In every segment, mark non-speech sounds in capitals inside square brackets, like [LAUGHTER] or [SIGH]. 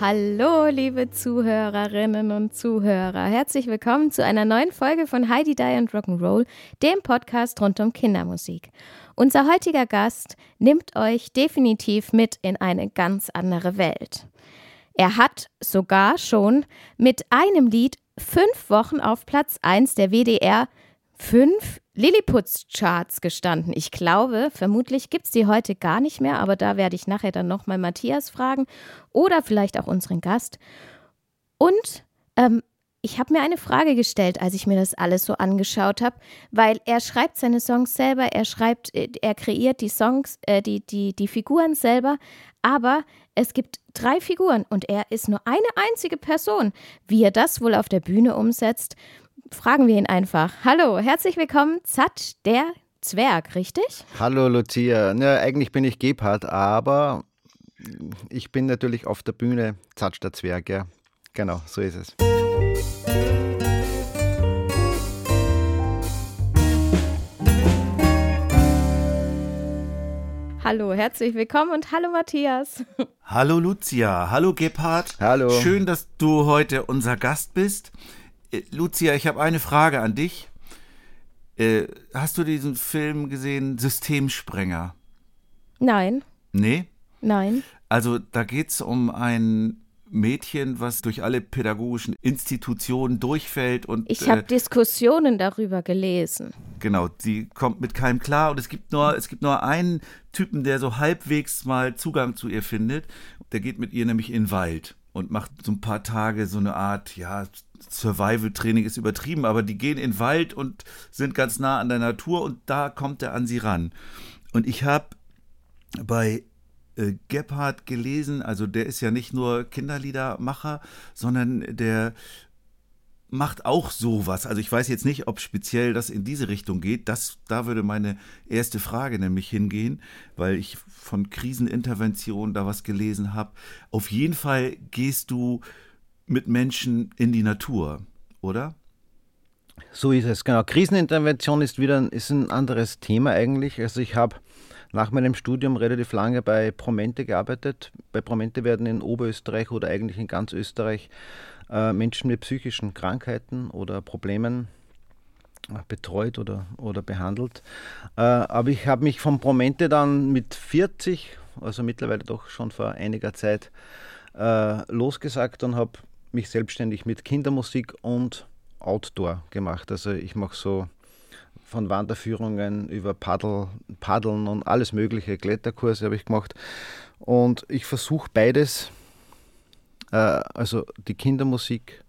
Hallo, liebe Zuhörerinnen und Zuhörer. Herzlich willkommen zu einer neuen Folge von Heidi Die und Rock'n'Roll, dem Podcast rund um Kindermusik. Unser heutiger Gast nimmt euch definitiv mit in eine ganz andere Welt. Er hat sogar schon mit einem Lied fünf Wochen auf Platz 1 der WDR 5 Lilliputz-Charts gestanden. Ich glaube, vermutlich gibt es die heute gar nicht mehr, aber da werde ich nachher dann nochmal Matthias fragen oder vielleicht auch unseren Gast. Und ähm, ich habe mir eine Frage gestellt, als ich mir das alles so angeschaut habe, weil er schreibt seine Songs selber, er schreibt, äh, er kreiert die Songs, äh, die, die, die Figuren selber, aber es gibt drei Figuren und er ist nur eine einzige Person. Wie er das wohl auf der Bühne umsetzt, fragen wir ihn einfach. Hallo, herzlich willkommen, Zat, der Zwerg, richtig? Hallo Lucia. Ja, eigentlich bin ich Gebhard, aber ich bin natürlich auf der Bühne Zatsch der Zwerg, ja. Genau, so ist es. Hallo, herzlich willkommen und hallo Matthias. Hallo Lucia, hallo Gebhard. Hallo. Schön, dass du heute unser Gast bist. Äh, Lucia, ich habe eine Frage an dich. Äh, hast du diesen Film gesehen, Systemsprenger? Nein. Nee? Nein. Also da geht es um ein Mädchen, was durch alle pädagogischen Institutionen durchfällt und ich habe äh, Diskussionen darüber gelesen. genau, sie kommt mit keinem klar und es gibt nur es gibt nur einen Typen, der so halbwegs mal Zugang zu ihr findet. Der geht mit ihr nämlich in den Wald und macht so ein paar Tage so eine Art ja Survival-Training ist übertrieben, aber die gehen in den Wald und sind ganz nah an der Natur und da kommt er an sie ran. Und ich habe bei äh, Gebhardt gelesen, also der ist ja nicht nur Kinderliedermacher, sondern der macht auch sowas. Also ich weiß jetzt nicht, ob speziell das in diese Richtung geht. Das, da würde meine erste Frage nämlich hingehen, weil ich von Krisenintervention da was gelesen habe. Auf jeden Fall gehst du mit Menschen in die Natur, oder? So ist es, genau. Krisenintervention ist wieder ein, ist ein anderes Thema eigentlich. Also ich habe nach meinem Studium relativ lange bei Promente gearbeitet. Bei Promente werden in Oberösterreich oder eigentlich in ganz Österreich äh, Menschen mit psychischen Krankheiten oder Problemen äh, betreut oder, oder behandelt. Äh, aber ich habe mich von Promente dann mit 40, also mittlerweile doch schon vor einiger Zeit, äh, losgesagt und habe mich selbstständig mit Kindermusik und Outdoor gemacht. Also ich mache so von Wanderführungen über Paddel, Paddeln und alles mögliche, Kletterkurse habe ich gemacht. Und ich versuche beides, äh, also die Kindermusik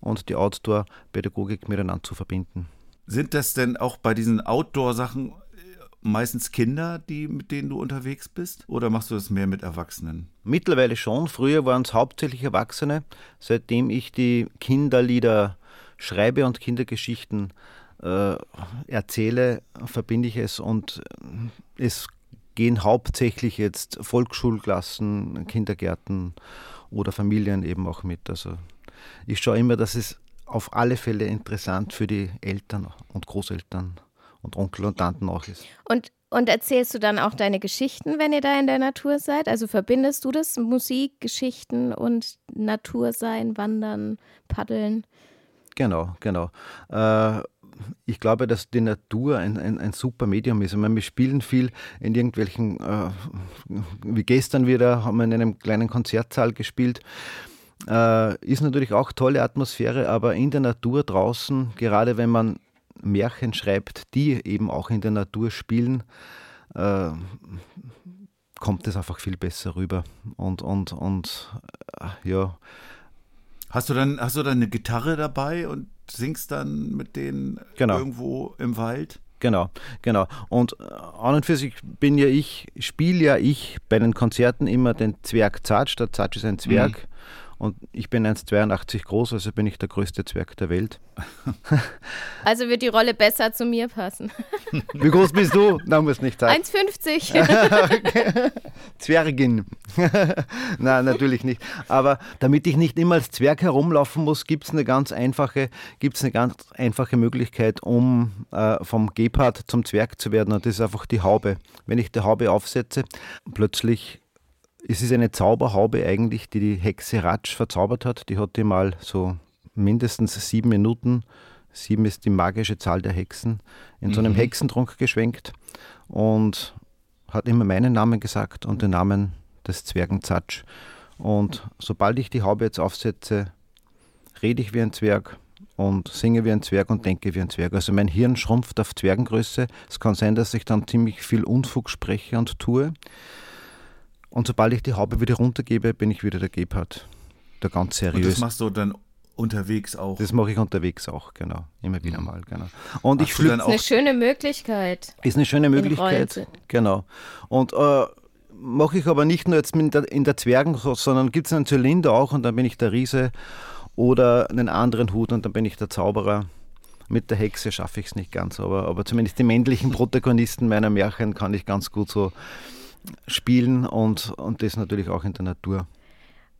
und die Outdoor-Pädagogik miteinander zu verbinden. Sind das denn auch bei diesen Outdoor-Sachen meistens Kinder, die, mit denen du unterwegs bist? Oder machst du das mehr mit Erwachsenen? Mittlerweile schon. Früher waren es hauptsächlich Erwachsene. Seitdem ich die Kinderlieder schreibe und Kindergeschichten äh, erzähle, verbinde ich es und äh, es gehen hauptsächlich jetzt Volksschulklassen, Kindergärten oder Familien eben auch mit. Also ich schaue immer, dass es auf alle Fälle interessant für die Eltern und Großeltern und Onkel und Tanten auch ist. Und, und erzählst du dann auch deine Geschichten, wenn ihr da in der Natur seid? Also verbindest du das, Musik, Geschichten und Natur sein, Wandern, Paddeln? Genau, genau. Äh, ich glaube, dass die Natur ein, ein, ein super Medium ist. Ich meine, wir spielen viel in irgendwelchen, äh, wie gestern wieder, haben wir in einem kleinen Konzertsaal gespielt. Äh, ist natürlich auch tolle Atmosphäre, aber in der Natur draußen, gerade wenn man Märchen schreibt, die eben auch in der Natur spielen, äh, kommt es einfach viel besser rüber. Und, und, und äh, ja. Hast du dann, hast du dann eine Gitarre dabei und singst dann mit denen Genau. irgendwo im Wald? Genau, genau. Und äh, an und für sich bin ja ich, spiele ja ich bei den Konzerten immer den Zwerg Zatsch. Der Zatsch ist ein Zwerg. Mhm. Und ich bin 1,82 groß, also bin ich der größte Zwerg der Welt. [LAUGHS] Also wird die Rolle besser zu mir passen. [LAUGHS] Wie groß bist du? Na, muss nicht sagen. 1,50. [LAUGHS] Zwergin. Nein, natürlich nicht. Aber damit ich nicht immer als Zwerg herumlaufen muss, gibt es eine ganz einfache, gibt's eine ganz einfache Möglichkeit, um äh, vom Gepard zum Zwerg zu werden. Und das ist einfach die Haube. Wenn ich die Haube aufsetze, plötzlich es ist eine Zauberhaube eigentlich, die die Hexe Ratsch verzaubert hat. Die hat die mal so mindestens sieben Minuten, sieben ist die magische Zahl der Hexen, in mhm. so einem mhm. Hexentrunk geschwenkt und hat immer meinen Namen gesagt und den Namen des Zwergenzatsch. Und sobald ich die Haube jetzt aufsetze, rede ich wie ein Zwerg und singe wie ein Zwerg und denke wie ein Zwerg. Also mein Hirn schrumpft auf Zwergengröße. Es kann sein, dass ich dann ziemlich viel Unfug spreche und tue. Und sobald ich die Haube wieder runtergebe, bin ich wieder der Gebhardt. Der ganz seriös. Und das machst du dann unterwegs auch? Das mache ich unterwegs auch, genau. Immer wieder mhm. mal, genau. Und Hast ich flüge. Ist eine schöne Möglichkeit. Ist eine schöne Möglichkeit, genau. Und äh, mache ich aber nicht nur jetzt in der, in der Zwergen, sondern gibt es einen Zylinder auch und dann bin ich der Riese oder einen anderen Hut und dann bin ich der Zauberer. Mit der Hexe schaffe ich es nicht ganz, aber, aber zumindest die männlichen [LAUGHS] Protagonisten meiner Märchen kann ich ganz gut so spielen und, und das natürlich auch in der Natur.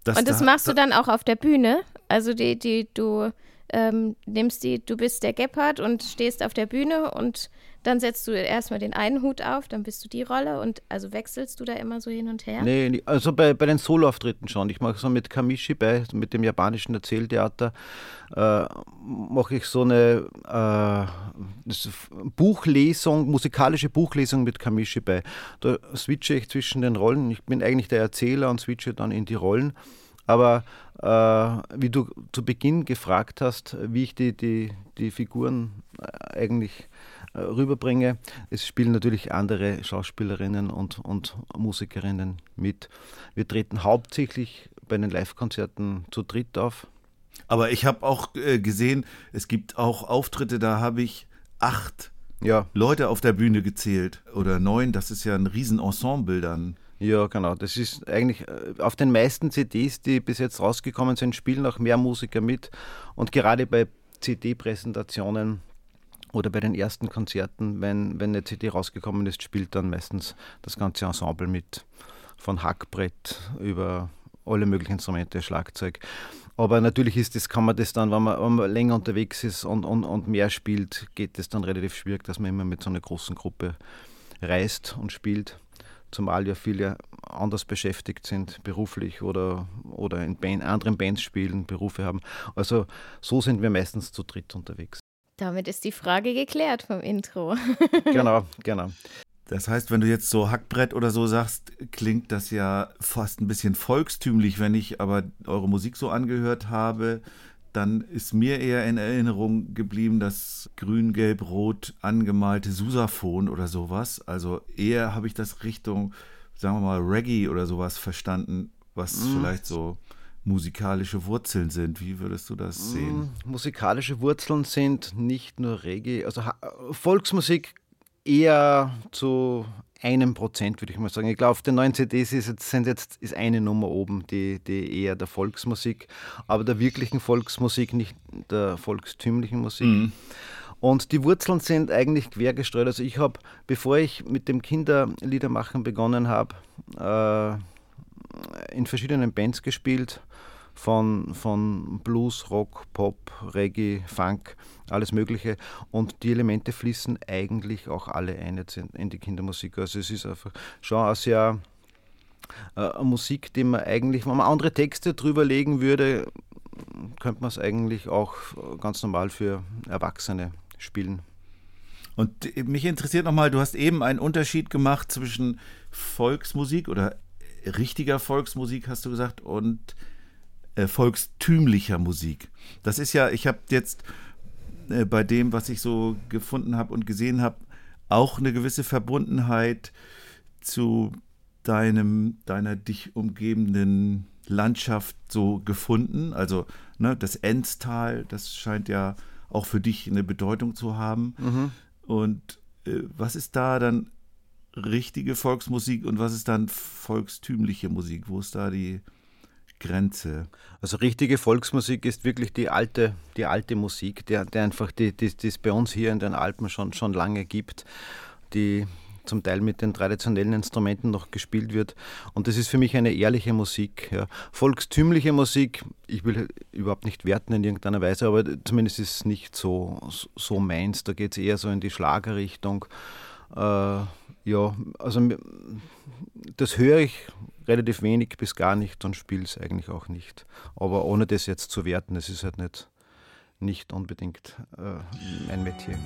Das und das da, machst du dann auch auf der Bühne? Also die, die, du ähm, nimmst die, du bist der Gepard und stehst auf der Bühne und dann setzt du erstmal den einen Hut auf, dann bist du die Rolle und also wechselst du da immer so hin und her? Nee, also bei, bei den Soloauftritten schon. Ich mache so mit Kamishi bei, mit dem japanischen Erzähltheater, äh, mache ich so eine äh, Buchlesung, musikalische Buchlesung mit Kamishi bei. Da switche ich zwischen den Rollen. Ich bin eigentlich der Erzähler und switche dann in die Rollen. Aber äh, wie du zu Beginn gefragt hast, wie ich die, die, die Figuren äh, eigentlich äh, rüberbringe. Es spielen natürlich andere Schauspielerinnen und, und Musikerinnen mit. Wir treten hauptsächlich bei den Live-Konzerten zu dritt auf. Aber ich habe auch äh, gesehen, es gibt auch Auftritte, da habe ich acht ja. Leute auf der Bühne gezählt oder neun. Das ist ja ein Riesenensemble dann. Ja, genau. Das ist eigentlich äh, auf den meisten CDs, die bis jetzt rausgekommen sind, spielen auch mehr Musiker mit. Und gerade bei CD-Präsentationen oder bei den ersten Konzerten, wenn, wenn eine CD rausgekommen ist, spielt dann meistens das ganze Ensemble mit. Von Hackbrett über alle möglichen Instrumente, Schlagzeug. Aber natürlich ist das, kann man das dann, wenn man, wenn man länger unterwegs ist und, und, und mehr spielt, geht es dann relativ schwierig, dass man immer mit so einer großen Gruppe reist und spielt. Zumal ja viele anders beschäftigt sind, beruflich oder, oder in Band, anderen Bands spielen, Berufe haben. Also so sind wir meistens zu dritt unterwegs. Damit ist die Frage geklärt vom Intro. [LAUGHS] genau, genau. Das heißt, wenn du jetzt so Hackbrett oder so sagst, klingt das ja fast ein bisschen volkstümlich. Wenn ich aber eure Musik so angehört habe, dann ist mir eher in Erinnerung geblieben das grün, gelb, rot angemalte Susaphon oder sowas. Also eher habe ich das Richtung, sagen wir mal, Reggae oder sowas verstanden, was mm. vielleicht so musikalische Wurzeln sind. Wie würdest du das mm, sehen? Musikalische Wurzeln sind nicht nur Reggae, also Volksmusik eher zu einem Prozent, würde ich mal sagen. Ich glaube, auf den neuen CDs ist jetzt, sind jetzt ist eine Nummer oben, die, die eher der Volksmusik, aber der wirklichen Volksmusik, nicht der volkstümlichen Musik. Mhm. Und die Wurzeln sind eigentlich quergestreut. Also ich habe, bevor ich mit dem Kinderliedermachen begonnen habe, äh, in verschiedenen Bands gespielt von, von Blues, Rock, Pop, Reggae, Funk, alles Mögliche. Und die Elemente fließen eigentlich auch alle ein jetzt in, die Kindermusik. Also es ist einfach schon eine sehr äh, Musik, die man eigentlich, wenn man andere Texte drüber legen würde, könnte man es eigentlich auch ganz normal für Erwachsene spielen. Und mich interessiert nochmal, du hast eben einen Unterschied gemacht zwischen Volksmusik oder richtiger Volksmusik, hast du gesagt, und äh, volkstümlicher Musik. Das ist ja, ich habe jetzt äh, bei dem, was ich so gefunden habe und gesehen habe, auch eine gewisse Verbundenheit zu deinem, deiner dich umgebenden Landschaft so gefunden. Also ne, das Enstal, das scheint ja auch für dich eine Bedeutung zu haben. Mhm. Und äh, was ist da dann richtige Volksmusik und was ist dann volkstümliche Musik? Wo ist da die Grenze? Also richtige Volksmusik ist wirklich die alte, die alte Musik, die, die einfach die, die, die es bei uns hier in den Alpen schon, schon lange gibt, die zum Teil mit den traditionellen Instrumenten noch gespielt wird. Und das ist für mich eine ehrliche Musik. Ja. Volkstümliche Musik, ich will überhaupt nicht werten in irgendeiner Weise, aber zumindest ist es nicht so, so meins. Da geht es eher so in die Schlagerrichtung. Äh, ja, also das höre ich relativ wenig bis gar nicht und spiele es eigentlich auch nicht. Aber ohne das jetzt zu werten, das ist halt nicht, nicht unbedingt äh, mein Metier.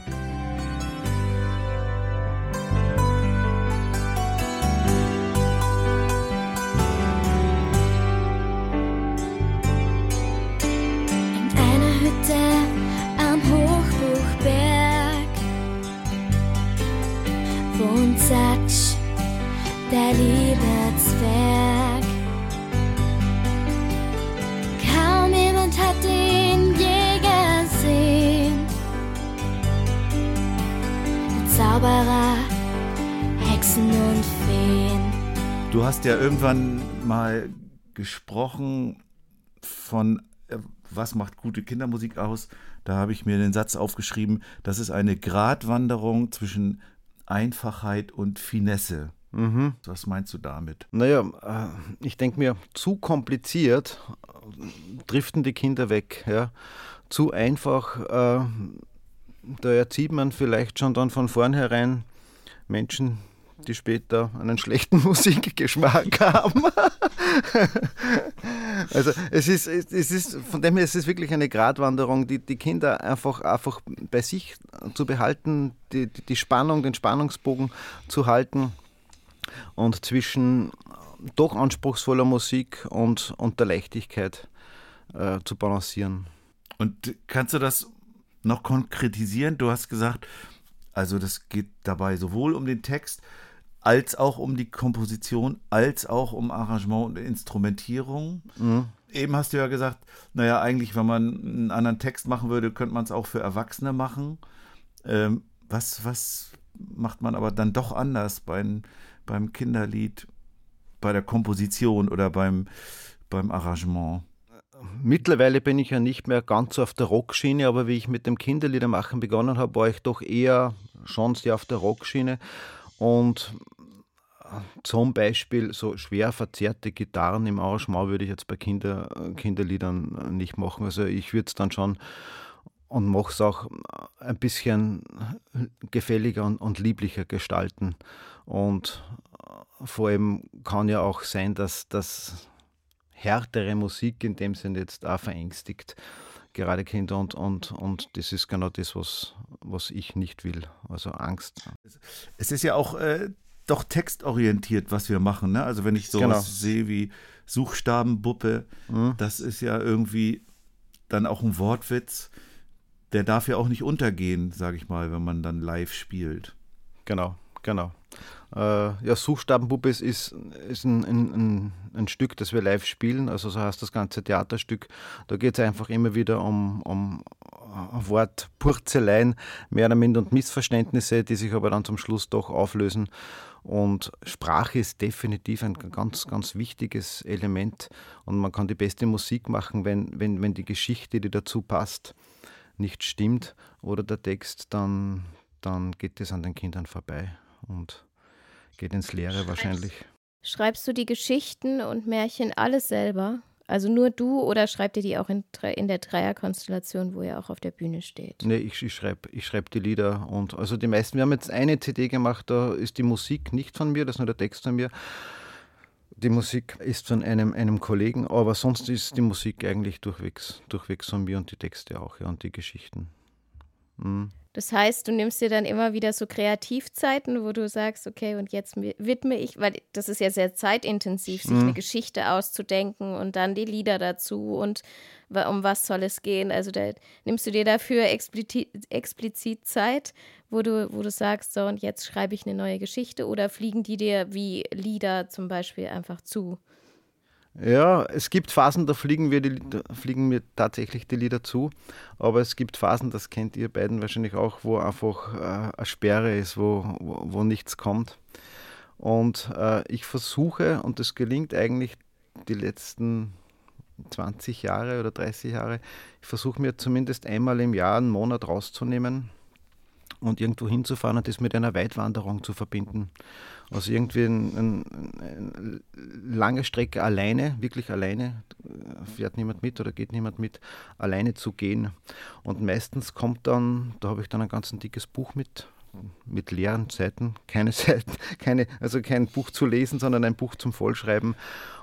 Der liebe Zwerg. Kaum jemand hat ihn je gesehen. Zauberer, Hexen und Feen. Du hast ja irgendwann mal gesprochen von äh, was macht gute Kindermusik aus? Da habe ich mir den Satz aufgeschrieben, das ist eine Gratwanderung zwischen Einfachheit und Finesse. Mhm. Was meinst du damit? Naja, äh, ich denke mir, zu kompliziert äh, driften die Kinder weg. Ja? Zu einfach, äh, da erzieht man vielleicht schon dann von vornherein Menschen, die später einen schlechten [LAUGHS] Musikgeschmack haben. [LAUGHS] also es ist, es ist, von dem her ist es wirklich eine Gratwanderung, die, die Kinder einfach, einfach bei sich zu behalten, die, die Spannung, den Spannungsbogen zu halten und zwischen doch anspruchsvoller Musik und, und der Leichtigkeit äh, zu balancieren. Und kannst du das noch konkretisieren? Du hast gesagt, also das geht dabei sowohl um den Text, als auch um die Komposition, als auch um Arrangement und Instrumentierung. Mhm. Eben hast du ja gesagt, naja, eigentlich, wenn man einen anderen Text machen würde, könnte man es auch für Erwachsene machen. Ähm, was, was macht man aber dann doch anders beim, beim Kinderlied, bei der Komposition oder beim, beim Arrangement? Mittlerweile bin ich ja nicht mehr ganz auf der Rockschiene, aber wie ich mit dem Kinderliedermachen begonnen habe, war ich doch eher schon sehr auf der Rockschiene. Und zum Beispiel so schwer verzerrte Gitarren im Arrangement würde ich jetzt bei Kinder, Kinderliedern nicht machen. Also ich würde es dann schon und mache es auch ein bisschen gefälliger und, und, lieblicher gestalten. Und vor allem kann ja auch sein, dass das härtere Musik in dem Sinne jetzt auch verängstigt, gerade Kinder. Und, und, und das ist genau das, was, was ich nicht will. Also Angst. Es ist ja auch äh, doch textorientiert, was wir machen. Ne? Also wenn ich sowas genau. sehe wie Suchstabenbuppe, mhm. das ist ja irgendwie dann auch ein Wortwitz. Der darf ja auch nicht untergehen, sage ich mal, wenn man dann live spielt. Genau, genau. Äh, ja, Suchstabenpuppe ist, ist, ist ein, ein, ein, Stück, das wir live spielen, also so heißt das ganze Theaterstück. Da geht es einfach immer wieder um, um Wortpurzeleien, mehr oder minder und Missverständnisse, die sich aber dann zum Schluss doch auflösen. Und Sprache ist definitiv ein ganz, ganz wichtiges Element. Und man kann die beste Musik machen, wenn, wenn, wenn die Geschichte, die dazu passt, nicht stimmt oder der Text, dann, dann geht es an den Kindern vorbei und geht ins Leere wahrscheinlich. Schreibst du die Geschichten und Märchen alles selber? Also nur du oder schreibt ihr die auch in, in der Dreierkonstellation, wo ihr auch auf der Bühne steht? Nee, ich, ich schreibe ich schreib die Lieder und also die meisten, wir haben jetzt eine CD gemacht, da ist die Musik nicht von mir, das ist nur der Text von mir. Die Musik ist von einem, einem Kollegen, aber sonst ist die Musik eigentlich durchwegs, durchwegs von mir und die Texte auch, ja, und die Geschichten. Mhm. Das heißt, du nimmst dir dann immer wieder so Kreativzeiten, wo du sagst, okay, und jetzt widme ich, weil das ist ja sehr zeitintensiv, sich mhm. eine Geschichte auszudenken und dann die Lieder dazu und um was soll es gehen. Also da nimmst du dir dafür explizit, explizit Zeit, wo du, wo du sagst, so und jetzt schreibe ich eine neue Geschichte oder fliegen die dir wie Lieder zum Beispiel einfach zu? Ja, es gibt Phasen, da fliegen, wir die, fliegen mir tatsächlich die Lieder zu, aber es gibt Phasen, das kennt ihr beiden wahrscheinlich auch, wo einfach äh, eine Sperre ist, wo, wo, wo nichts kommt. Und äh, ich versuche, und das gelingt eigentlich die letzten 20 Jahre oder 30 Jahre, ich versuche mir zumindest einmal im Jahr einen Monat rauszunehmen und irgendwo hinzufahren und das mit einer Weitwanderung zu verbinden. Also irgendwie eine ein, ein lange Strecke alleine, wirklich alleine, fährt niemand mit oder geht niemand mit, alleine zu gehen. Und meistens kommt dann, da habe ich dann ein ganz ein dickes Buch mit, mit leeren Seiten, keine Seiten, [LAUGHS] keine, also kein Buch zu lesen, sondern ein Buch zum Vollschreiben.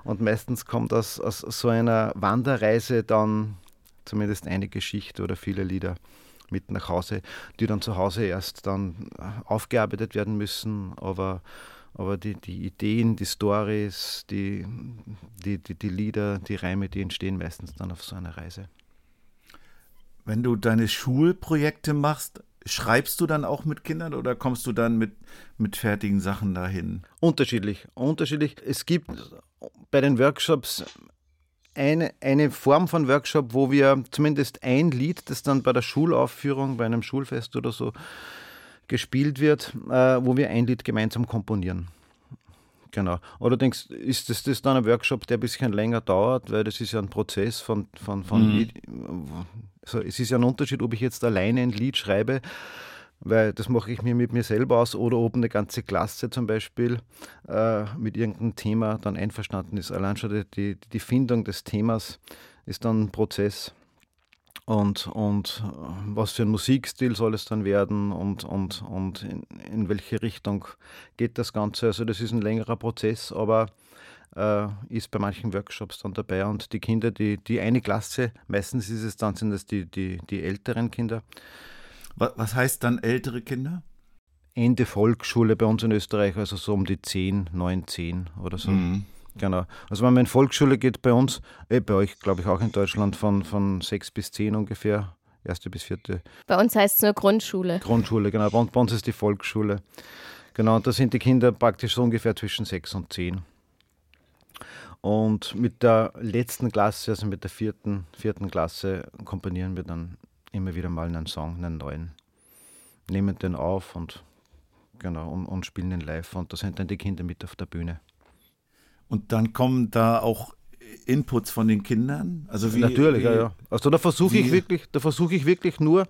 Und meistens kommt aus, aus so einer Wanderreise dann zumindest eine Geschichte oder viele Lieder mit nach Hause, die dann zu Hause erst dann aufgearbeitet werden müssen, aber aber die, die Ideen, die Stories, die, die, die, die Lieder, die Reime, die entstehen meistens dann auf so einer Reise. Wenn du deine Schulprojekte machst, schreibst du dann auch mit Kindern oder kommst du dann mit, mit fertigen Sachen dahin? Unterschiedlich, unterschiedlich. Es gibt bei den Workshops eine, eine Form von Workshop, wo wir zumindest ein Lied, das dann bei der Schulaufführung, bei einem Schulfest oder so gespielt wird, äh, wo wir ein Lied gemeinsam komponieren. Genau. Allerdings ist das, das dann ein Workshop, der ein bisschen länger dauert, weil das ist ja ein Prozess von, von, von mhm. Lied. Also es ist ja ein Unterschied, ob ich jetzt alleine ein Lied schreibe, weil das mache ich mir mit mir selber aus, oder ob eine ganze Klasse zum Beispiel äh, mit irgendeinem Thema dann einverstanden ist. Allein schon die, die Findung des Themas ist dann ein Prozess und, und äh, was für ein Musikstil soll es dann werden und, und, und in, in welche Richtung geht das Ganze. Also das ist ein längerer Prozess, aber äh, ist bei manchen Workshops dann dabei und die Kinder, die, die eine Klasse, meistens ist es dann, sind es die, die, die älteren Kinder. Was heißt dann ältere Kinder? Ende Volksschule bei uns in Österreich, also so um die 10, 9, 10 oder so. Mhm. Genau. Also wenn man in Volksschule geht bei uns, eh bei euch glaube ich auch in Deutschland von, von sechs bis zehn ungefähr, erste bis vierte. Bei uns heißt es nur Grundschule. Grundschule, genau. Bei uns, bei uns ist die Volksschule. Genau, und da sind die Kinder praktisch so ungefähr zwischen sechs und zehn. Und mit der letzten Klasse, also mit der vierten, vierten Klasse, komponieren wir dann immer wieder mal einen Song, einen neuen. Nehmen den auf und genau und, und spielen den live. Und da sind dann die Kinder mit auf der Bühne. Und dann kommen da auch Inputs von den Kindern? Also wie, Natürlich, wie, ja, ja. Also da versuche ich wirklich, da versuche ich wirklich nur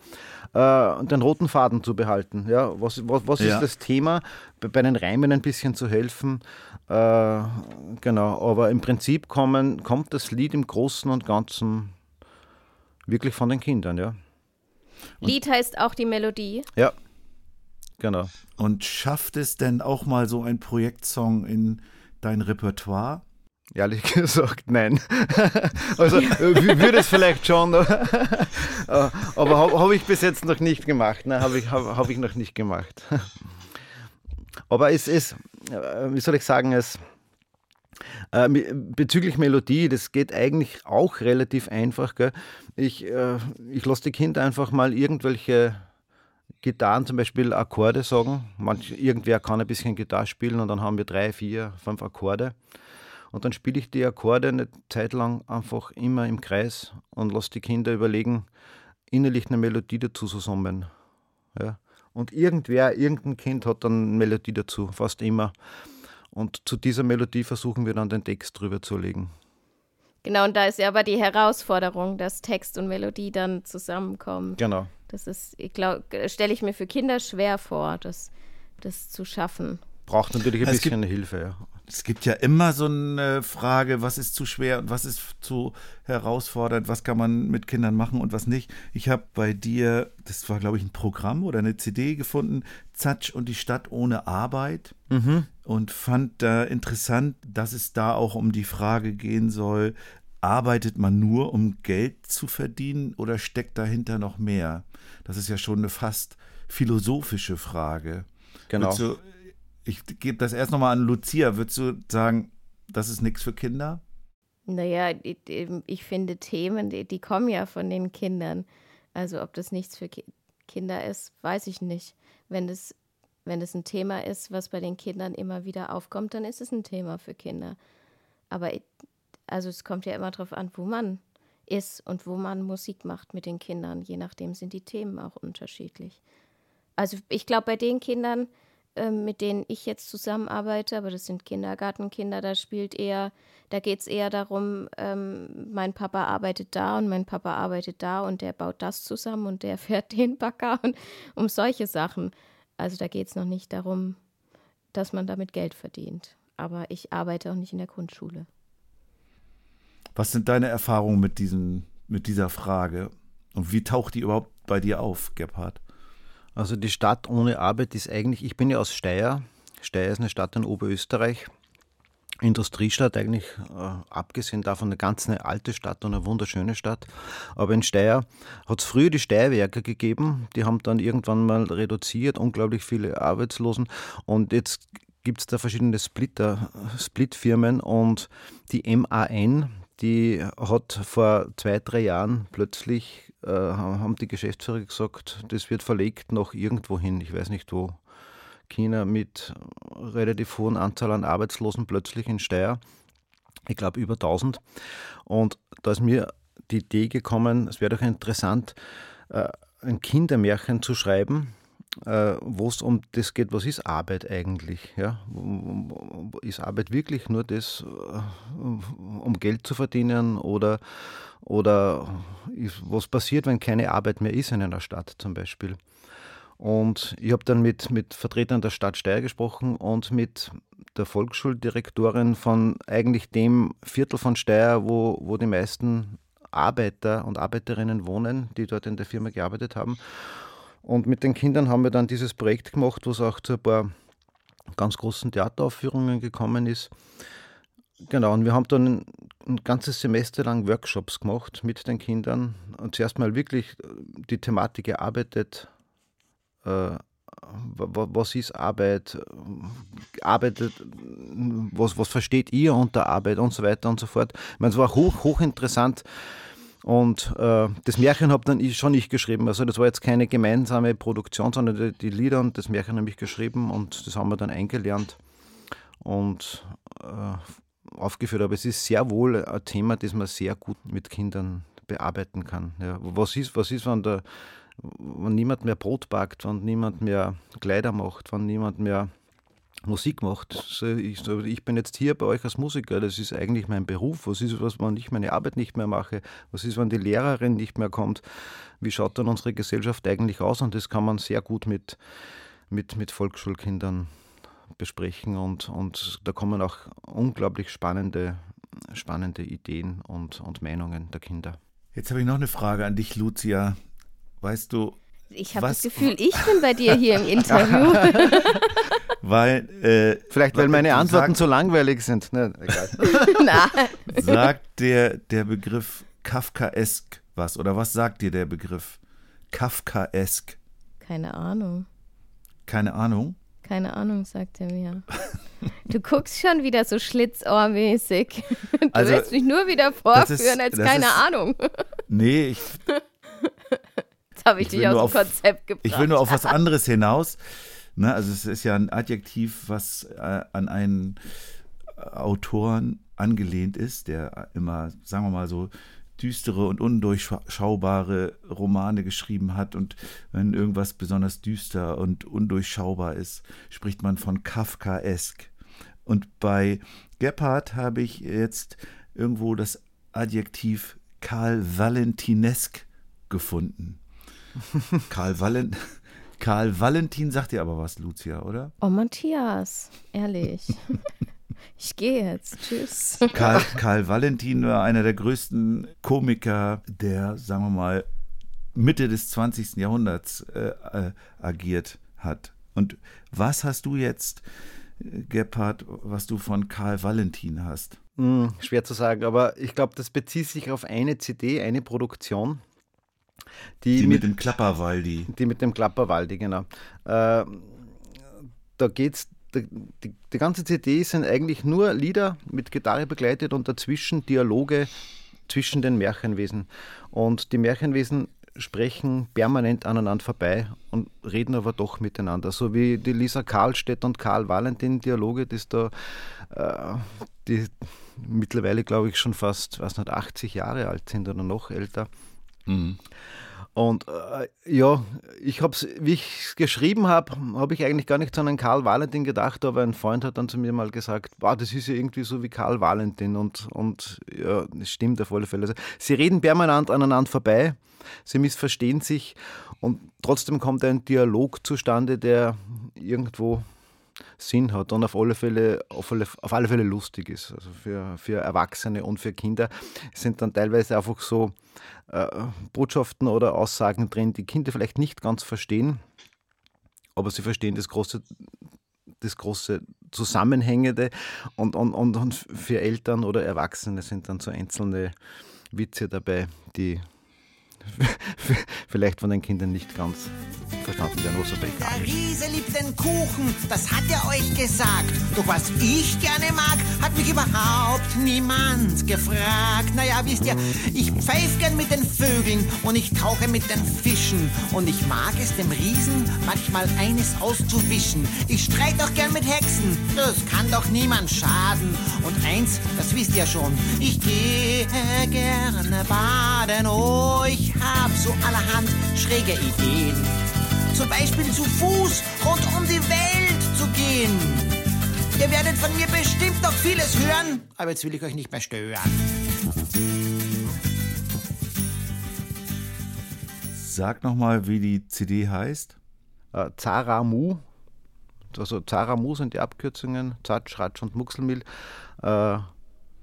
äh, den roten Faden zu behalten. Ja, was, was, was ja. ist das Thema? Bei, bei, den Reimen ein bisschen zu helfen. Äh, genau, aber im Prinzip kommen, kommt das Lied im Großen und Ganzen wirklich von den Kindern, ja. Und Lied heißt auch die Melodie. Ja, genau. Und schafft es denn auch mal so ein Projektsong in dein Repertoire? Ehrlich gesagt, nein. [LAUGHS] also würde es vielleicht schon, aber [LAUGHS] habe hab ich bis jetzt noch nicht gemacht. Nein, habe ich, hab, hab ich noch nicht gemacht. [LAUGHS] Aber es ist, wie soll ich sagen, es äh, bezüglich Melodie, das geht eigentlich auch relativ einfach. Gell? Ich, äh, ich lasse die Kinder einfach mal irgendwelche Gitarren zum Beispiel Akkorde sagen. Manch, irgendwer kann ein bisschen Gitarre spielen und dann haben wir drei, vier, fünf Akkorde. Und dann spiele ich die Akkorde eine Zeit lang einfach immer im Kreis und lasse die Kinder überlegen, innerlich eine Melodie dazu zu summen. Ja. Und irgendwer, irgendein Kind hat dann eine Melodie dazu, fast immer. Und zu dieser Melodie versuchen wir dann den Text drüber zu legen. Genau, und da ist ja aber die Herausforderung, dass Text und Melodie dann zusammenkommen. Genau. Das ist, ich glaube, stelle ich mir für Kinder schwer vor, das, das zu schaffen. Braucht natürlich ein es bisschen gibt, Hilfe, ja. Es gibt ja immer so eine Frage, was ist zu schwer und was ist zu herausfordernd, was kann man mit Kindern machen und was nicht. Ich habe bei dir, das war glaube ich ein Programm oder eine CD gefunden, Zatsch und die Stadt ohne Arbeit mhm. Und fand da interessant, dass es da auch um die Frage gehen soll, arbeitet man nur, um Geld zu verdienen oder steckt dahinter noch mehr? Das ist ja schon eine fast philosophische Frage. Genau. Du, ich gebe das erst nochmal an Lucia. Würdest du sagen, das ist nichts für Kinder? Naja, ich finde Themen, die kommen ja von den Kindern. Also ob das nichts für Kinder ist, weiß ich nicht. Wenn es wenn es ein Thema ist, was bei den Kindern immer wieder aufkommt, dann ist es ein Thema für Kinder. Aber also es kommt ja immer darauf an, wo man ist und wo man Musik macht mit den Kindern. Je nachdem sind die Themen auch unterschiedlich. Also ich glaube, bei den Kindern, ähm, mit denen ich jetzt zusammenarbeite, aber das sind Kindergartenkinder, da spielt eher, da geht es eher darum, ähm, mein Papa arbeitet da und mein Papa arbeitet da und der baut das zusammen und der [LAUGHS] fährt den Bagger und um solche Sachen. Also da geht es noch nicht darum, dass man damit Geld verdient. Aber ich arbeite auch nicht in der Grundschule. Was sind deine Erfahrungen mit, diesem, mit dieser Frage? Und wie taucht die überhaupt bei dir auf, Gebhard? Also die Stadt ohne Arbeit ist eigentlich, ich bin ja aus Steyr. Steyr ist eine Stadt in Oberösterreich. Industriestadt eigentlich, äh, abgesehen davon eine ganz eine alte Stadt und eine wunderschöne Stadt. Aber in Steyr hat es früher die Steyrwerke gegeben, die haben dann irgendwann mal reduziert, unglaublich viele Arbeitslosen. Und jetzt gibt es da verschiedene Splitter, Splitfirmen und die MAN, die hat vor zwei, drei Jahren plötzlich, äh, haben die Geschäftsführer gesagt, das wird verlegt nach irgendwo hin, ich weiß nicht wo. China mit relativ hohen Anzahl an Arbeitslosen plötzlich in Steyr. Ich glaube über 1000. Und da ist mir die Idee gekommen, es wäre doch interessant, äh, ein Kindermärchen zu schreiben, äh, wo es um das geht, was ist Arbeit eigentlich? Ja? Ist Arbeit wirklich nur das, äh, um Geld zu verdienen oder, oder was passiert, wenn keine Arbeit mehr ist in einer Stadt zum Beispiel? Und ich habe dann mit, mit Vertretern der Stadt Steyr gesprochen und mit der Volksschuldirektorin von eigentlich dem Viertel von Steyr, wo, wo die meisten Arbeiter und Arbeiterinnen wohnen, die dort in der Firma gearbeitet haben. Und mit den Kindern haben wir dann dieses Projekt gemacht, wo es auch zu ein paar ganz großen Theateraufführungen gekommen ist. Genau, und wir haben dann ein ganzes Semester lang Workshops gemacht mit den Kindern und zuerst mal wirklich die Thematik erarbeitet, äh, was ist Arbeit, arbeitet, was, was versteht ihr unter Arbeit und so weiter und so fort. Ich meine, es war hoch, hochinteressant und äh, das Märchen habe dann ich, schon ich geschrieben. Also das war jetzt keine gemeinsame Produktion, sondern die, die Lieder und das Märchen habe ich geschrieben und das haben wir dann eingelernt und äh, aufgeführt. Aber es ist sehr wohl ein Thema, das man sehr gut mit Kindern bearbeiten kann. Ja, was ist, was ist, wenn, der, wenn niemand mehr Brot backt, wenn niemand mehr Kleider macht, wenn niemand mehr Musik macht. Ich, ich, bin jetzt hier bei euch als Musiker, das ist eigentlich mein Beruf. Was ist, was, wenn ich meine Arbeit nicht mehr mache? Was ist, wenn die Lehrerin nicht mehr kommt? Wie schaut dann unsere Gesellschaft eigentlich aus? Und das kann man sehr gut mit, mit, mit Volksschulkindern besprechen und, und da kommen auch unglaublich spannende, spannende Ideen und, und Meinungen der Kinder. Jetzt habe ich noch eine Frage an dich, Lucia. Weißt du, ich habe das Gefühl, ich bin bei dir hier im Interview. [LAUGHS] weil äh, vielleicht weil meine Antworten zu langweilig sind. Ne, egal. Nein. [LAUGHS] [LAUGHS] Sagt der der Begriff Kafkaesk was oder was sagt dir der Begriff Kafkaesk? Keine Ahnung. Keine Ahnung. Keine Ahnung, sagt er mir. Du guckst schon wieder so schlitzohrmäßig. Du also, willst mich nur wieder vorführen ist, als keine ist, Ahnung. Nee, ich. Jetzt habe ich, ich dich aus dem Konzept gebracht. Ich will nur auf was anderes hinaus. Ne, also es ist ja ein Adjektiv, was äh, an einen Autoren angelehnt ist, der immer, sagen wir mal so, düstere und undurchschaubare Romane geschrieben hat. Und wenn irgendwas besonders düster und undurchschaubar ist, spricht man von Kafkaesk. Und bei Gebhardt habe ich jetzt irgendwo das Adjektiv Karl Valentinesk gefunden. Karl Valent Karl Valentin sagt dir aber was, Lucia, oder? Oh, Matthias, ehrlich. [LAUGHS] ich gehe jetzt. Tschüss. Karl, Karl Valentin war einer der größten Komiker, der, sagen wir mal, Mitte des 20. Jahrhunderts äh, äh, agiert hat. Und was hast du jetzt, äh, Gebhard, was du von Karl Valentin hast? Hm, schwer zu sagen, aber ich glaube, das bezieht sich auf eine CD, eine Produktion. Die, die mit, mit, dem Klapperwaldi. Die mit dem Klapperwaldi, genau. Äh, da geht's. Die, die, die ganze CD sind eigentlich nur Lieder mit Gitarre begleitet und dazwischen Dialoge zwischen den Märchenwesen. Und die Märchenwesen sprechen permanent aneinander vorbei und reden aber doch miteinander. So wie die Lisa Karlstedt und Karl Valentin Dialoge, das da, äh, die, mittlerweile, glaube ich, schon fast, was nicht, 80 Jahre alt sind oder noch älter. Mhm. Und äh, ja, ich habe es, wie ich es geschrieben habe, habe ich eigentlich gar nicht an einen Karl Valentin gedacht, aber ein Freund hat dann zu mir mal gesagt, wow, das ist ja irgendwie so wie Karl Valentin und, und ja, das stimmt auf alle Fälle. Also, sie reden permanent aneinander vorbei, sie missverstehen sich und trotzdem kommt ein Dialog zustande, der irgendwo Sinn hat und auf alle Fälle, auf alle, auf alle Fälle lustig ist. Also für, für Erwachsene und für Kinder sind dann teilweise einfach so äh, Botschaften oder Aussagen drin, die Kinder vielleicht nicht ganz verstehen, aber sie verstehen das große, das große Zusammenhängende und, und, und, und für Eltern oder Erwachsene sind dann so einzelne Witze dabei, die [LAUGHS] vielleicht von den Kindern nicht ganz verstanden werden, was aber Der. Riese liebt den Kuchen, das hat er euch gesagt. Doch was ich gerne mag, hat mich überhaupt niemand gefragt. Naja, wisst ihr, ich pfeif gern mit den Vögeln und ich tauche mit den Fischen. Und ich mag es dem Riesen manchmal eines auszuwischen. Ich streit auch gern mit Hexen, das kann doch niemand schaden. Und eins, das wisst ihr schon, ich gehe gerne baden. Oh, hab so allerhand schräge Ideen. Zum Beispiel zu Fuß rund um die Welt zu gehen. Ihr werdet von mir bestimmt noch vieles hören, aber jetzt will ich euch nicht mehr stören. Sag nochmal, wie die CD heißt. Äh, Zaramu, also Zaramu sind die Abkürzungen, Zatsch, Ratsch und Muxelmil. Äh,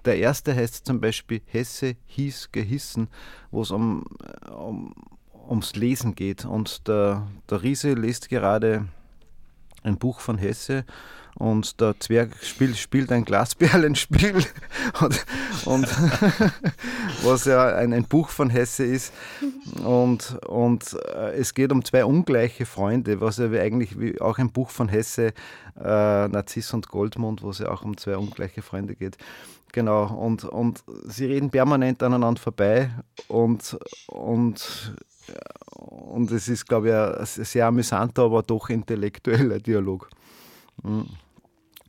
der erste heißt zum Beispiel Hesse, hieß, gehissen, wo es um, um, ums Lesen geht. Und der, der Riese liest gerade ein Buch von Hesse und der Zwerg spielt, spielt ein Glasperlenspiel [LAUGHS] und, und [LAUGHS] was ja ein, ein Buch von Hesse ist und, und äh, es geht um zwei ungleiche Freunde, was ja eigentlich wie auch ein Buch von Hesse, äh, Narziss und Goldmund, wo es ja auch um zwei ungleiche Freunde geht. Genau, und, und sie reden permanent aneinander vorbei und, und und es ist, glaube ich, ein sehr amüsanter, aber doch intellektueller Dialog. Mhm.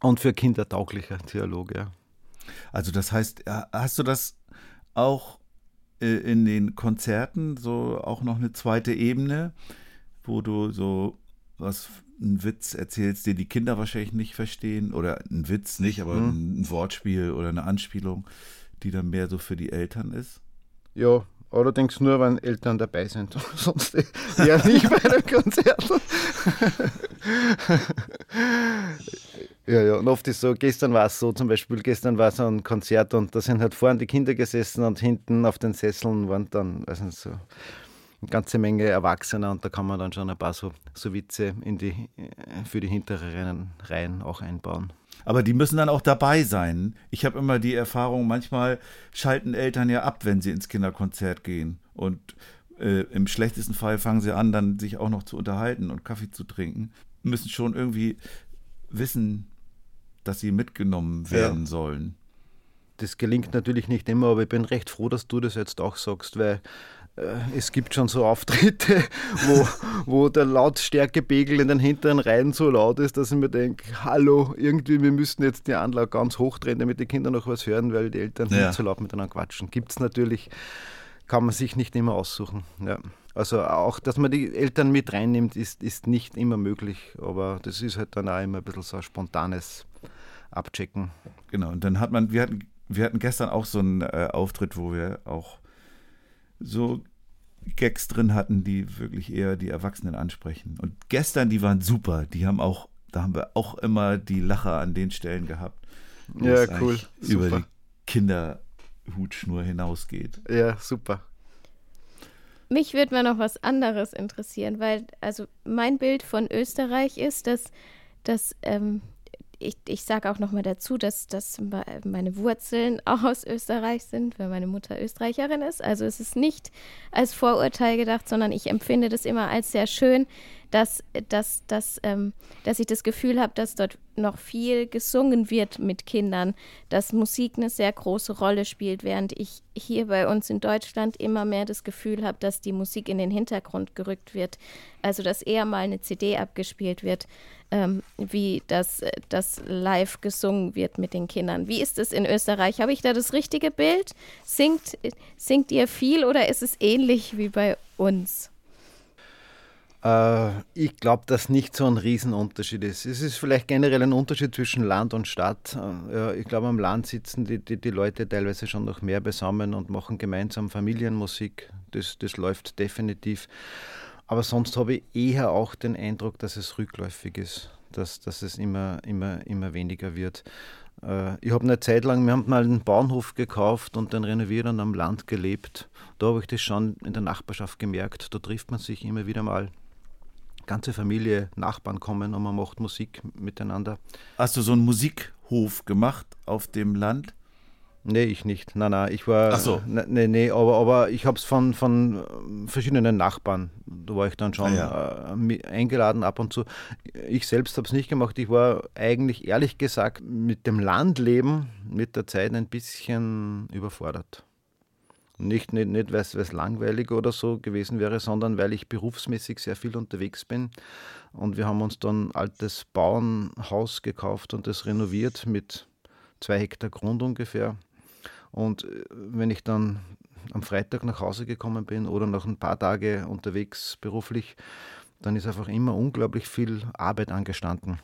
Und für Kinder tauglicher Dialog, ja. Also das heißt, ja, hast du das auch äh, in den Konzerten so auch noch eine zweite Ebene, wo du so was einen Witz erzählst, den die Kinder wahrscheinlich nicht verstehen oder ein Witz nicht, aber ein, ein Wortspiel oder eine Anspielung, die dann mehr so für die Eltern ist? Ja, allerdings nur, wenn Eltern dabei sind. [LAUGHS] Sonst eher nicht bei einem Konzert. ja, ja, und oft ist so, gestern war es so, zum Beispiel, gestern war so ein Konzert und da sind halt vorne die Kinder gesessen und hinten auf den Sesseln waren dann, weiß nicht, so eine ganze Menge Erwachsener und da kann man dann schon ein paar so, so Witze in die, für die hinteren Reihen auch einbauen. Aber die müssen dann auch dabei sein. Ich habe immer die Erfahrung, manchmal schalten Eltern ja ab, wenn sie ins Kinderkonzert gehen. Und äh, im schlechtesten Fall fangen sie an, dann sich auch noch zu unterhalten und Kaffee zu trinken. Müssen schon irgendwie wissen, dass sie mitgenommen werden Ja. sollen. Das gelingt natürlich nicht immer, aber ich bin recht froh, dass du das jetzt auch sagst, weil es gibt schon so Auftritte, [LAUGHS] wo, wo der Lautstärkepegel in den hinteren Reihen so laut ist, dass ich mir denke, hallo, irgendwie, wir müssten jetzt die Anlage ganz hochdrehen, damit die Kinder noch was hören, weil die Eltern Ja. nicht so laut miteinander quatschen. Gibt es natürlich, kann man sich nicht immer aussuchen. Ja. Also auch, dass man die Eltern mit reinnimmt, ist, ist nicht immer möglich, aber das ist halt dann auch immer ein bisschen so ein spontanes Abchecken. Genau. Und dann hat man, wir hatten, wir hatten gestern auch so einen äh, Auftritt, wo wir auch so Gags drin hatten, die wirklich eher die Erwachsenen ansprechen. Und gestern, die waren super. Die haben auch, da haben wir auch immer die Lacher an den Stellen gehabt. Ja, es cool. Über Super. die Kinderhutschnur hinausgeht. Ja, super. Mich würde mal noch was anderes interessieren, weil also mein Bild von Österreich ist, dass, dass ähm, ich, ich sage auch noch mal dazu, dass, dass me- meine Wurzeln auch [LAUGHS] aus Österreich sind, weil meine Mutter Österreicherin ist. Also es ist nicht als Vorurteil gedacht, sondern ich empfinde das immer als sehr schön, dass, dass, dass, ähm, dass ich das Gefühl habe, dass dort noch viel gesungen wird mit Kindern, dass Musik eine sehr große Rolle spielt, während ich hier bei uns in Deutschland immer mehr das Gefühl habe, dass die Musik in den Hintergrund gerückt wird. Also dass eher mal eine CD abgespielt wird, ähm, wie das, das live gesungen wird mit den Kindern. Wie ist es in Österreich? Habe ich da das richtige Bild? Singt, singt ihr viel oder ist es ähnlich wie bei uns? Äh, ich glaube, dass nicht so ein Riesenunterschied ist. Es ist vielleicht generell ein Unterschied zwischen Land und Stadt. Äh, ich glaube, am Land sitzen die, die, die, Leute teilweise schon noch mehr beisammen und machen gemeinsam Familienmusik. Das, das läuft definitiv. Aber sonst habe ich eher auch den Eindruck, dass es rückläufig ist, dass, dass es immer, immer, immer weniger wird. Äh, ich habe eine Zeit lang, wir haben mal einen Bauernhof gekauft und den renoviert und am Land gelebt. Da habe ich das schon in der Nachbarschaft gemerkt. Da trifft man sich immer wieder mal ganze Familie, Nachbarn kommen und man macht Musik miteinander. Hast du so einen Musikhof gemacht auf dem Land? Nee, ich nicht. Nein, nein, ich war. Ach so. Ne, nee, nee, aber, aber ich habe es von, von verschiedenen Nachbarn, da war ich dann schon ah, ja. äh, eingeladen ab und zu. Ich selbst habe es nicht gemacht. Ich war eigentlich, ehrlich gesagt, mit dem Landleben mit der Zeit ein bisschen überfordert. Nicht, nicht, nicht weil es langweilig oder so gewesen wäre, sondern weil ich berufsmäßig sehr viel unterwegs bin. Und wir haben uns dann ein altes Bauernhaus gekauft und das renoviert mit zwei Hektar Grund ungefähr. Und äh, wenn ich dann am Freitag nach Hause gekommen bin oder noch ein paar Tage unterwegs beruflich, dann ist einfach immer unglaublich viel Arbeit angestanden.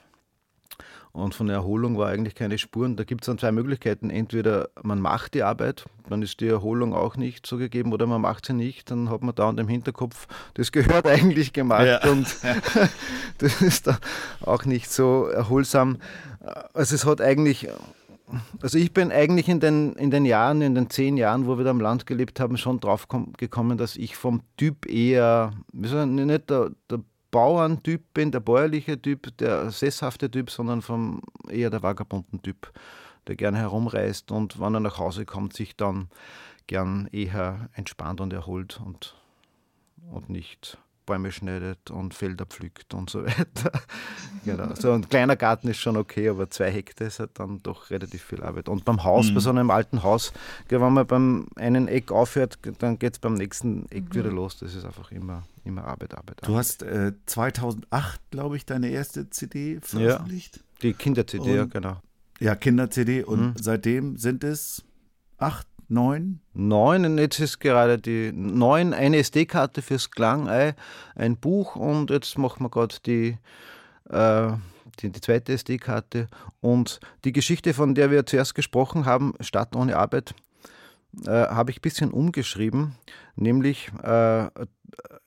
Und von der Erholung war eigentlich keine Spuren. Da gibt es dann zwei Möglichkeiten. Entweder man macht die Arbeit, dann ist die Erholung auch nicht so gegeben, oder man macht sie nicht, dann hat man da und im Hinterkopf, das gehört [LAUGHS] eigentlich gemacht ja. und [LAUGHS] das ist da auch nicht so erholsam. Also es hat eigentlich also ich bin eigentlich in den, in den Jahren, in den zehn Jahren, wo wir da am Land gelebt haben, schon drauf gekommen, dass ich vom Typ eher, nicht der, der Bauerntyp bin, der bäuerliche Typ, der sesshafte Typ, sondern vom eher der vagabunden Typ, der gerne herumreist und wenn er nach Hause kommt, sich dann gern eher entspannt und erholt und, und nicht Bäume schneidet und Felder pflückt und so [LAUGHS] weiter. genau. So ein kleiner Garten ist schon okay, aber zwei Hektar ist halt dann doch relativ viel Arbeit. Und beim Haus, mhm. bei so einem alten Haus, wenn man beim einen Eck aufhört, dann geht es beim nächsten Eck mhm. wieder los. Das ist einfach immer, immer Arbeit, Arbeit. Du hast äh, 2008, glaube ich, deine erste CD veröffentlicht. Ja, die Kinder-CD, ja, genau. Ja, Kinder-CD. Und mhm. seitdem sind es acht, Neun? Neun, jetzt ist gerade die neun, eine SD-Karte fürs Klangei, ein Buch und jetzt machen wir gerade die, äh, die, die, zweite SD-Karte. Und die Geschichte, von der wir zuerst gesprochen haben, Stadt ohne Arbeit, äh, habe ich ein bisschen umgeschrieben. Nämlich äh,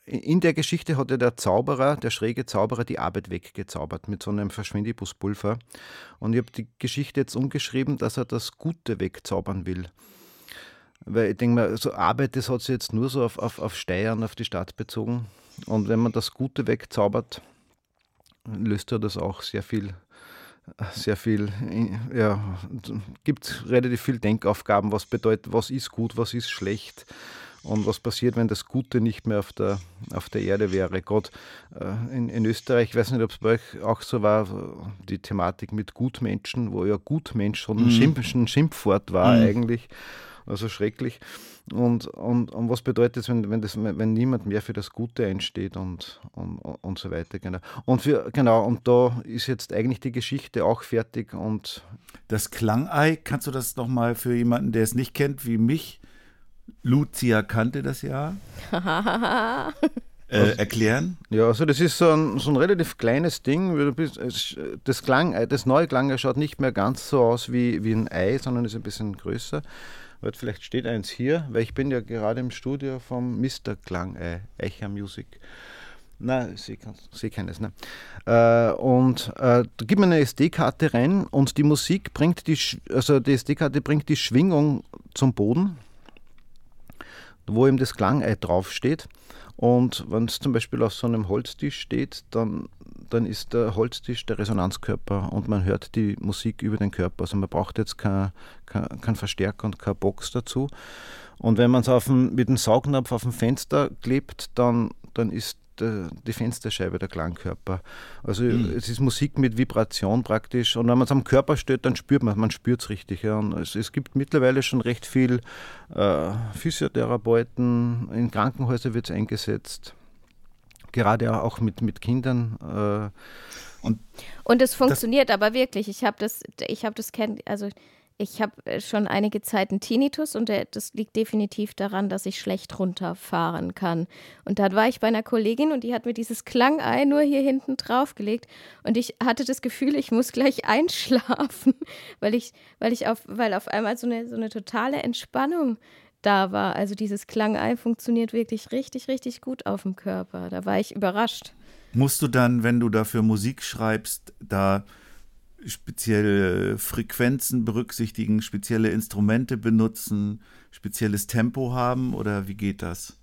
in der Geschichte hat ja der Zauberer, der schräge Zauberer, die Arbeit weggezaubert mit so einem Verschwindibuspulver. Und ich habe die Geschichte jetzt umgeschrieben, dass er das Gute wegzaubern will. Weil ich denke mal, so Arbeit, das hat sich jetzt nur so auf, auf, auf Steuern, auf die Stadt bezogen. Und wenn man das Gute wegzaubert, löst er das auch sehr viel, sehr viel, ja, gibt relativ viel Denkaufgaben, was bedeutet, was ist gut, was ist schlecht und was passiert, wenn das Gute nicht mehr auf der, auf der Erde wäre. Gott, äh, in, in Österreich, ich weiß nicht, ob es bei euch auch so war, die Thematik mit Gutmenschen, wo ja Gutmensch schon ein, Schimpf, ein Schimpfwort war mhm. eigentlich also schrecklich. Und, und, und was bedeutet es, wenn, wenn, das, wenn niemand mehr für das Gute einsteht und, und, und so weiter. Genau. Und, für, genau, und da ist jetzt eigentlich die Geschichte auch fertig. Und das Klangei, kannst du das nochmal für jemanden, der es nicht kennt, wie mich? Lucia kannte das ja. [LAUGHS] Äh, erklären? Ja, also das ist so ein, so ein relativ kleines Ding. Das, Klang, das neue Klangei schaut nicht mehr ganz so aus wie, wie ein Ei, sondern ist ein bisschen größer. Warte, vielleicht steht eins hier, weil ich bin ja gerade im Studio vom Mr. Klang, äh, Eicher Music. Nein, ich sehe seh keines. Ne? Äh, und äh, da gibt man eine SD-Karte rein und die Musik bringt die, also die SD-Karte bringt die Schwingung zum Boden, wo eben das Klangei draufsteht. Und wenn es zum Beispiel auf so einem Holztisch steht, dann dann ist der Holztisch der Resonanzkörper und man hört die Musik über den Körper. Also man braucht jetzt keinen kein, kein Verstärker und keine Box dazu. Und wenn man es mit dem Saugnapf auf dem Fenster klebt, dann, dann ist der, die Fensterscheibe, der Klangkörper. Also mhm. es ist Musik mit Vibration praktisch. Und wenn man es am Körper stört, dann spürt man man spürt es richtig. Ja. Und es, es, gibt mittlerweile schon recht viel äh, Physiotherapeuten, in Krankenhäusern wird es eingesetzt, gerade auch mit, mit Kindern. Äh, und, und es funktioniert aber wirklich. Ich habe das, ich habe das kennt, also ich habe äh, schon einige Zeit einen Tinnitus und der, das liegt definitiv daran, dass ich schlecht runterfahren kann. Und dann war ich bei einer Kollegin und die hat mir dieses Klangei nur hier hinten draufgelegt und ich hatte das Gefühl, ich muss gleich [LAUGHS] einschlafen, weil ich, weil ich auf, weil auf einmal so eine, so eine totale Entspannung da war. Also dieses Klangei funktioniert wirklich richtig, richtig gut auf dem Körper. Da war ich überrascht. Musst du dann, wenn du dafür Musik schreibst, da spezielle Frequenzen berücksichtigen, spezielle Instrumente benutzen, spezielles Tempo haben oder wie geht das?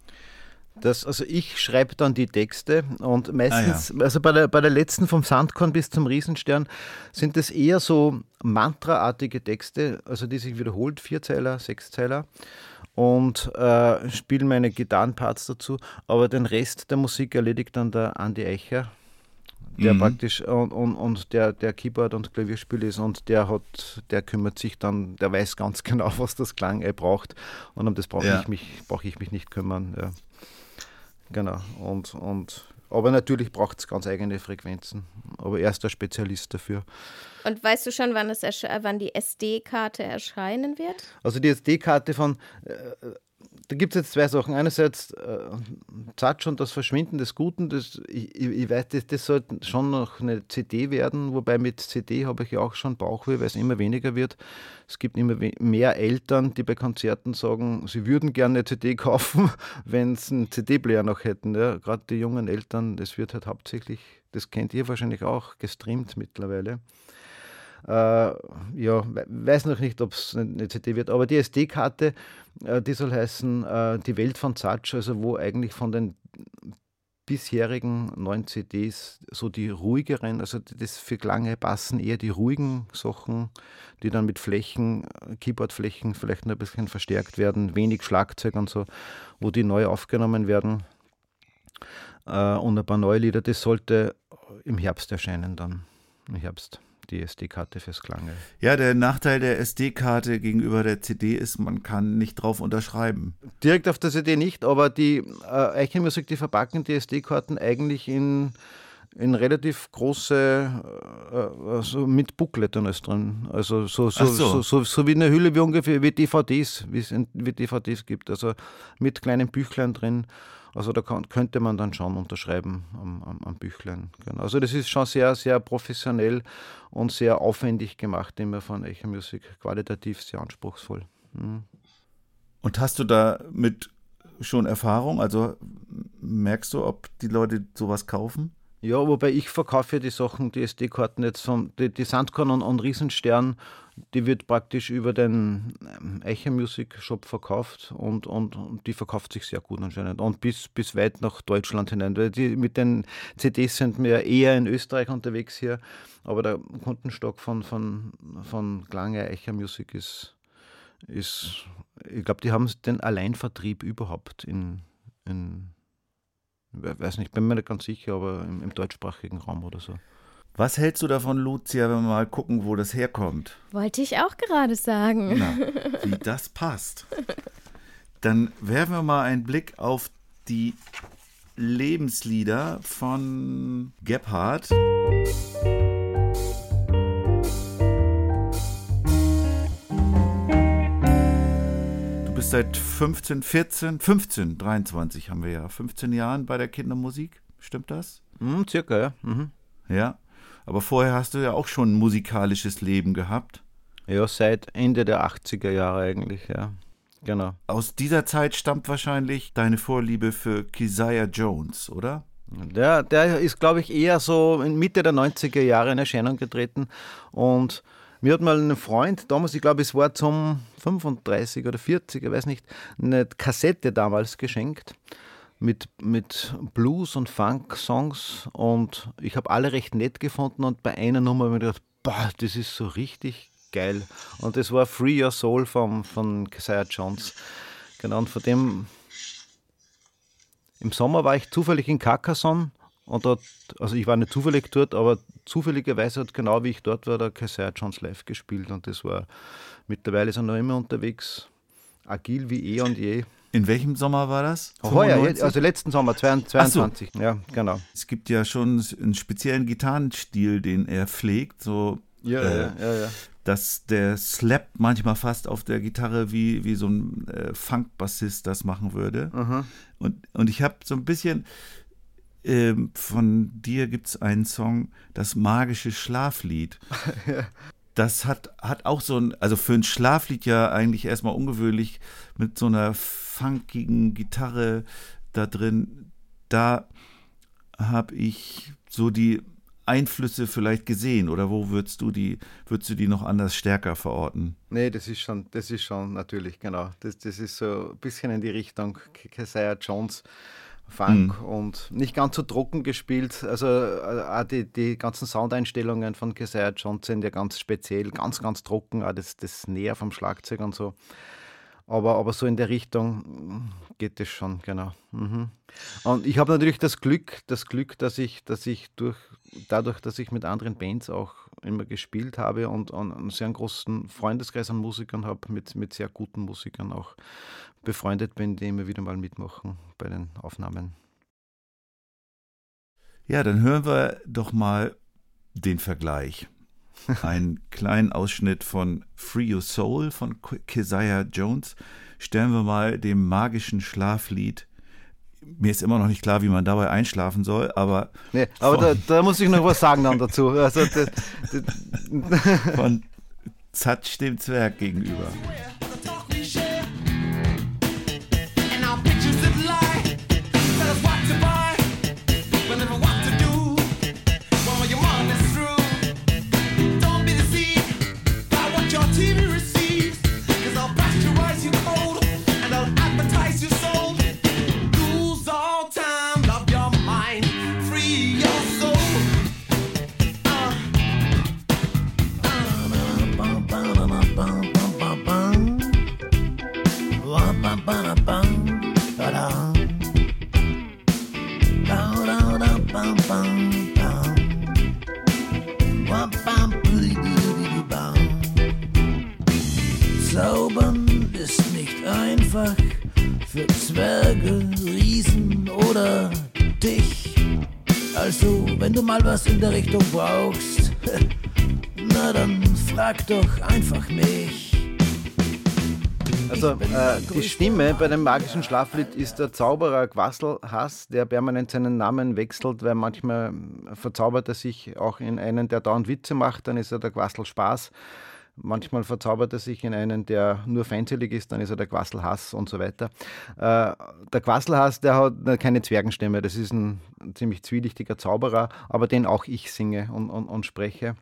Das, also ich schreibe dann die Texte und meistens, ah, ja. also bei der, bei der letzten vom Sandkorn bis zum Riesenstern sind es eher so mantraartige Texte, also die sich wiederholt, Vierzeiler, Sechszeiler und äh, spiele meine Gitarrenparts dazu, aber den Rest der Musik erledigt dann der Andi Eicher, der mhm. praktisch und, und, und der, der Keyboard- und Klavierspiel ist und der hat, der kümmert sich dann, der weiß ganz [LAUGHS] genau, was das Klang braucht und um das brauche ja. ich mich, brauche ich mich nicht kümmern. Ja. Genau. Und, und aber natürlich braucht es ganz eigene Frequenzen. Aber er ist der Spezialist dafür. Und weißt du schon, wann, es wann die SD-Karte erscheinen wird? Also die SD-Karte von, äh, da gibt es jetzt zwei Sachen. Einerseits äh, Zatsch und das Verschwinden des Guten, das, ich, ich weiß, das, das sollte schon noch eine CD werden, wobei mit CD habe ich ja auch schon Bauchweh, weil es immer weniger wird. Es gibt immer mehr Eltern, die bei Konzerten sagen, sie würden gerne eine CD [LAUGHS] kaufen, wenn sie einen CD-Player noch hätten. Ja. Gerade die jungen Eltern, das wird halt hauptsächlich, das kennt ihr wahrscheinlich auch, gestreamt mittlerweile. Äh, ja, weiß noch nicht, ob es eine CD wird, aber die SD-Karte, äh, die soll heißen äh, Die Welt von Zatsch, also wo eigentlich von den bisherigen neuen CDs so die ruhigeren, also das für Klange passen eher die ruhigen Sachen, die dann mit Flächen, Keyboardflächen vielleicht noch ein bisschen verstärkt werden, wenig Schlagzeug und so, wo die neu aufgenommen werden. Und ein paar neue Lieder, das sollte im Herbst erscheinen dann, im Herbst die SD-Karte fürs Klange. Ja, der Nachteil der SD-Karte gegenüber der CD ist, man kann nicht drauf unterschreiben. Direkt auf der CD nicht, aber die äh, Eichenmusik, die verpacken die SD-Karten eigentlich in, in relativ große, äh, also mit Booklet dann alles drin. Also so, so, so. so, so, so wie eine Hülle wie ungefähr wie DVDs, wie es wie DVDs gibt. Also mit kleinen Büchlein drin. Also da kann, könnte man dann schon unterschreiben am, am, am Büchlein. Genau. Also das ist schon sehr, sehr professionell und sehr aufwendig gemacht, immer von Echo Music, qualitativ sehr anspruchsvoll. Mhm. Und hast du damit schon Erfahrung? Also merkst du, ob die Leute sowas kaufen? Ja, wobei ich verkaufe die Sachen, die SD-Karten jetzt von, die, die Sandkorn und, und Riesenstern, die wird praktisch über den ähm, Eicher Music Shop verkauft und, und, und, die verkauft sich sehr gut anscheinend. Und bis, bis weit nach Deutschland hinein. Weil die, mit den CDs sind wir eher in Österreich unterwegs hier, aber der Kundenstock von, von, von Klange Eicher Music ist, ist ich glaube, die haben den Alleinvertrieb überhaupt in, in weiß nicht, bin mir nicht ganz sicher, aber im, im deutschsprachigen Raum oder so. Was hältst du davon, Lucia, wenn wir mal gucken, wo das herkommt? Wollte ich auch gerade sagen. Na, wie das passt. Dann werfen wir mal einen Blick auf die Lebenslieder von Gebhardt. bist seit 15, 14, 15, 23 haben wir ja, 15 Jahren bei der Kindermusik. Stimmt das? Mhm, circa, ja. Mhm. Ja. Aber vorher hast du ja auch schon ein musikalisches Leben gehabt. Ja, seit Ende der 80er Jahre eigentlich, ja. Genau. Aus dieser Zeit stammt wahrscheinlich deine Vorliebe für Keziah Jones, oder? Der, der ist, glaube ich, eher so in Mitte der 90er Jahre in Erscheinung getreten und mir hat mal ein Freund, damals, ich glaube, es war zum 35 oder 40, ich weiß nicht, eine Kassette damals geschenkt mit, mit Blues- und Funk-Songs und ich habe alle recht nett gefunden und bei einer Nummer habe ich mir gedacht, boah, das ist so richtig geil. Und das war Free Your Soul vom, von Keziah Jones. Genau, und von dem Im Sommer war ich zufällig in Carcassonne und dort, also ich war nicht zufällig dort, aber zufälligerweise hat genau wie ich dort war, der Keziah Jones live gespielt und das war, mittlerweile ist er noch immer unterwegs, agil wie eh und je. In welchem Sommer war das? Heuer, 95? also letzten Sommer, 22, ja, genau. Es gibt ja schon einen speziellen Gitarrenstil, den er pflegt, so Ja, Äh, ja, ja, ja. dass der slappt manchmal fast auf der Gitarre, wie, wie so ein äh, Funk-Bassist das machen würde. Mhm. Und, und ich habe so ein bisschen, ähm, von dir gibt es einen Song, das magische Schlaflied. [LAUGHS] Das hat, hat auch so ein, also für ein Schlaflied ja eigentlich erstmal ungewöhnlich, mit so einer funkigen Gitarre da drin. Da habe ich so die Einflüsse vielleicht gesehen oder wo würdest du die, würdest du die noch anders stärker verorten? Nee, das ist schon, das ist schon natürlich, genau. Das, das ist so ein bisschen in die Richtung Keziah Jones Funk und nicht ganz so trocken gespielt. Also äh, auch die, die ganzen Soundeinstellungen von Keziah Jones sind ja ganz speziell, ganz, ganz trocken, auch das, das Näher vom Schlagzeug und so. Aber, aber so in der Richtung mm, geht es schon, genau. Mhm. Und ich habe natürlich das Glück, das Glück, dass ich, dass ich durch, dadurch, dass ich mit anderen Bands auch immer gespielt habe und, und einen sehr großen Freundeskreis an Musikern habe, mit, mit sehr guten Musikern auch befreundet bin, die immer wieder mal mitmachen bei den Aufnahmen. Ja, dann hören wir doch mal den Vergleich. [LAUGHS] Einen kleinen Ausschnitt von Free Your Soul von Keziah Jones. Stellen wir mal dem magischen Schlaflied. Mir ist immer noch nicht klar, wie man dabei einschlafen soll, aber Nee, aber da, da muss ich noch was sagen dann dazu. Also, das, das, [LAUGHS] von Zatsch dem Zwerg gegenüber. Nicht einfach für Zwerge, Riesen oder dich. Also, wenn du mal was in der Richtung brauchst, [LAUGHS] na dann frag doch einfach mich. Also äh, die Stimme bei dem magischen Schlaflied ist der Zauberer Quasselhass, der permanent seinen Namen wechselt, weil manchmal verzaubert er sich auch in einen, der dauernd Witze macht, dann ist er der Quassel Spaß. Manchmal verzaubert er sich in einen, der nur feindselig ist, dann ist er der Quasselhass und so weiter. Äh, der Quasselhass, der hat keine Zwergenstimme, das ist ein ziemlich zwielichtiger Zauberer, aber den auch ich singe und, und, und spreche.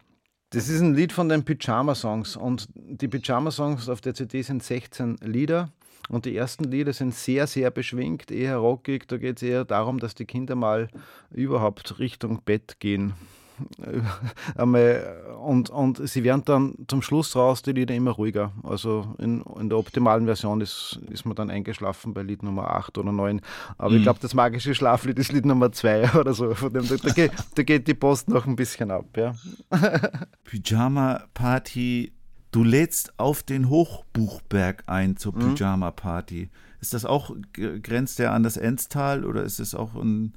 Das ist ein Lied von den Pyjama Songs und die Pyjama Songs auf der CD sind 16 Lieder und die ersten Lieder sind sehr, sehr beschwingt, eher rockig. Da geht es eher darum, dass die Kinder mal überhaupt Richtung Bett gehen. [LAUGHS] Einmal, und, und sie werden dann zum Schluss raus die Lieder immer ruhiger. Also in, in der optimalen Version ist, ist man dann eingeschlafen bei Lied Nummer 8 oder 9. Aber ich glaube, das magische Schlaflied ist Lied Nummer 2 [LAUGHS] oder so. Von dem, da, da, geht, da geht die Post noch ein bisschen ab. Ja. [LAUGHS] Pyjama Party. Du lädst auf den Hochbuchberg ein zur Mhm. Pyjama Party. Ist das auch, grenzt der an das Enstal oder ist es auch ein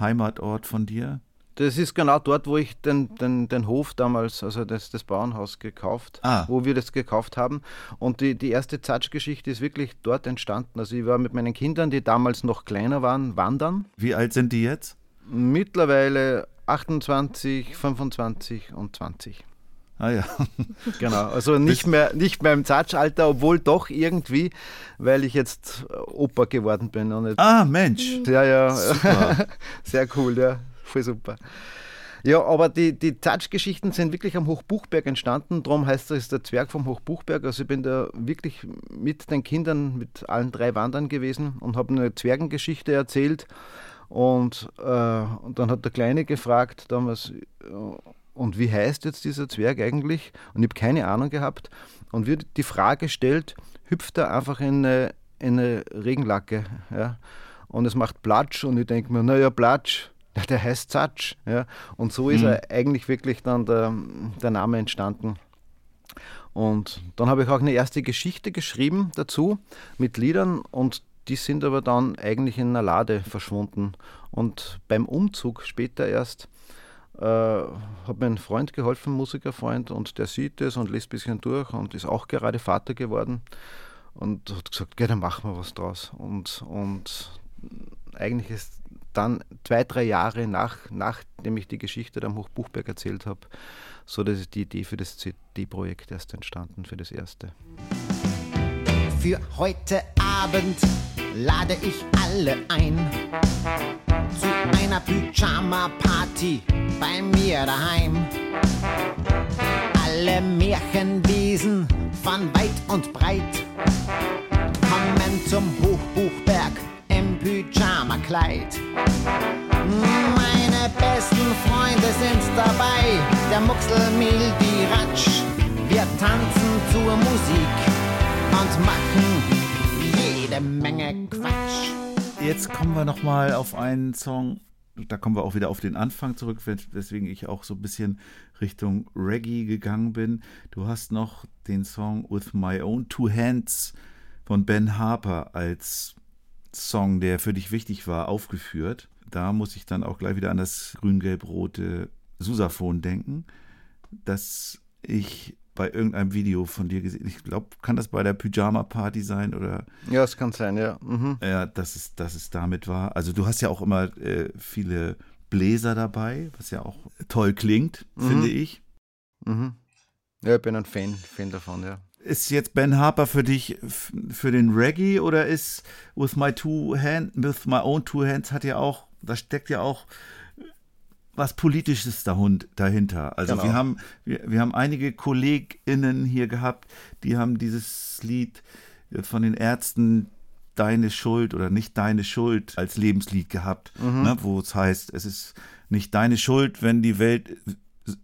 Heimatort von dir? Das ist genau dort, wo ich den, den, den Hof damals, also das, das Bauernhaus gekauft, Ah. wo wir das gekauft haben. Und die, die erste Zatsch-Geschichte ist wirklich dort entstanden. Also ich war mit meinen Kindern, die damals noch kleiner waren, wandern. Wie alt sind die jetzt? Mittlerweile 28, 25 und 20. Ah ja. [LAUGHS] Genau, also nicht mehr, nicht mehr im Zatsch-Alter, obwohl doch irgendwie, weil ich jetzt Opa geworden bin. Ah, Mensch. ja, ja, Super. [LAUGHS] sehr cool, ja, voll super. Ja, aber die, die Zatsch-Geschichten sind wirklich am Hochbuchberg entstanden. Darum heißt es der Zwerg vom Hochbuchberg. Also ich bin da wirklich mit den Kindern, mit allen drei Wandern gewesen und habe eine Zwergengeschichte erzählt. Und, äh, und dann hat der Kleine gefragt damals, äh, und wie heißt jetzt dieser Zwerg eigentlich? Und ich habe keine Ahnung gehabt. Und wird die Frage stellt, hüpft er einfach in eine, in eine Regenlacke. Ja? und es macht Platsch und ich denke mir, naja, Platsch, [LAUGHS] der heißt Zatsch. Ja. Und so ist Mhm. er eigentlich wirklich dann der, der Name entstanden. Und dann habe ich auch eine erste Geschichte geschrieben dazu mit Liedern und die sind aber dann eigentlich in einer Lade verschwunden. Und beim Umzug später erst äh, hat mir ein Freund geholfen, Musikerfreund, und der sieht es und liest ein bisschen durch und ist auch gerade Vater geworden und hat gesagt, geh, dann machen wir was draus. Und, und eigentlich ist dann zwei, drei Jahre nach, nachdem ich die Geschichte am Hochbuchberg erzählt habe, so dass die Idee für das CD-Projekt erst entstanden, für das erste. Für heute Abend lade ich alle ein zu einer Pyjama-Party bei mir daheim. Alle Märchenwesen von weit und breit kommen zum Hochbuchberg Pyjama-Kleid. Meine besten Freunde sind dabei, der Muxelmil, die Ratsch. Wir tanzen zur Musik und machen jede Menge Quatsch. Jetzt kommen wir nochmal auf einen Song, da kommen wir auch wieder auf den Anfang zurück, wes- weswegen ich auch so ein bisschen Richtung Reggae gegangen bin. Du hast noch den Song With My Own Two Hands von Ben Harper als Song, der für dich wichtig war, aufgeführt. Da muss ich dann auch gleich wieder an das grün-gelb-rote Susaphon denken, das ich bei irgendeinem Video von dir gesehen Ich glaube, kann das bei der Pyjama-Party sein oder Ja, es kann sein, ja. Mhm. ja, dass es, dass es damit war. Also du hast ja auch immer äh, viele Bläser dabei, was ja auch toll klingt, finde ich. Mhm. Ja, ich bin ein Fan, Fan davon, ja. Ist jetzt Ben Harper für dich für den Reggae oder ist With My Two Hands, With My Own Two Hands hat ja auch, da steckt ja auch was Politisches dahinter. Also Genau. wir haben, wir, wir haben einige KollegInnen hier gehabt, die haben dieses Lied von den Ärzten Deine Schuld oder nicht deine Schuld als Lebenslied gehabt, ne, wo es heißt, es ist nicht deine Schuld, wenn die Welt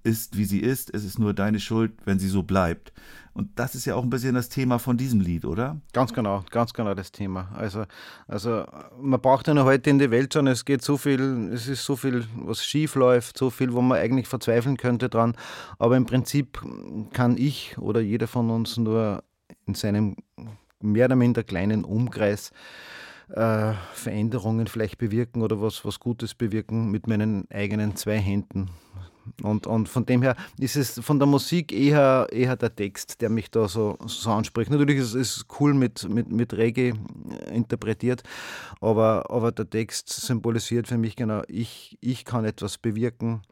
ist, wie sie ist, es ist nur deine Schuld, wenn sie so bleibt. Und das ist ja auch ein bisschen das Thema von diesem Lied, oder? Ganz genau, ganz genau das Thema. Also, also man braucht ja noch heute in die Welt schon, es geht so viel, es ist so viel, was schief läuft, so viel, wo man eigentlich verzweifeln könnte dran. Aber im Prinzip kann ich oder jeder von uns nur in seinem mehr oder minder kleinen Umkreis äh, Veränderungen vielleicht bewirken oder was, was Gutes bewirken mit meinen eigenen zwei Händen. Und, und von dem her ist es von der Musik eher, eher der Text, der mich da so, so anspricht. Natürlich ist es cool mit, mit, mit Reggae äh, interpretiert, aber, aber der Text symbolisiert für mich genau, ich, ich kann etwas bewirken.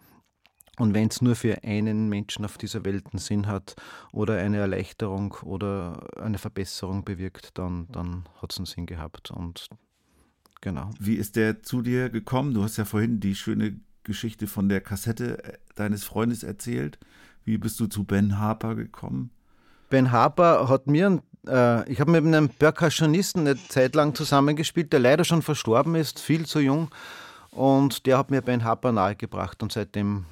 Und wenn es nur für einen Menschen auf dieser Welt einen Sinn hat oder eine Erleichterung oder eine Verbesserung bewirkt, dann, dann hat es einen Sinn gehabt. Und genau. Wie ist der zu dir gekommen? Du hast ja vorhin die schöne Geschichte von der Kassette äh, deines Freundes erzählt. Wie bist du zu Ben Harper gekommen? Ben Harper hat mir, äh, ich habe mit einem Percussionisten eine Zeit lang zusammengespielt, der leider schon verstorben ist, viel zu jung. Und der hat mir Ben Harper nahegebracht und seitdem,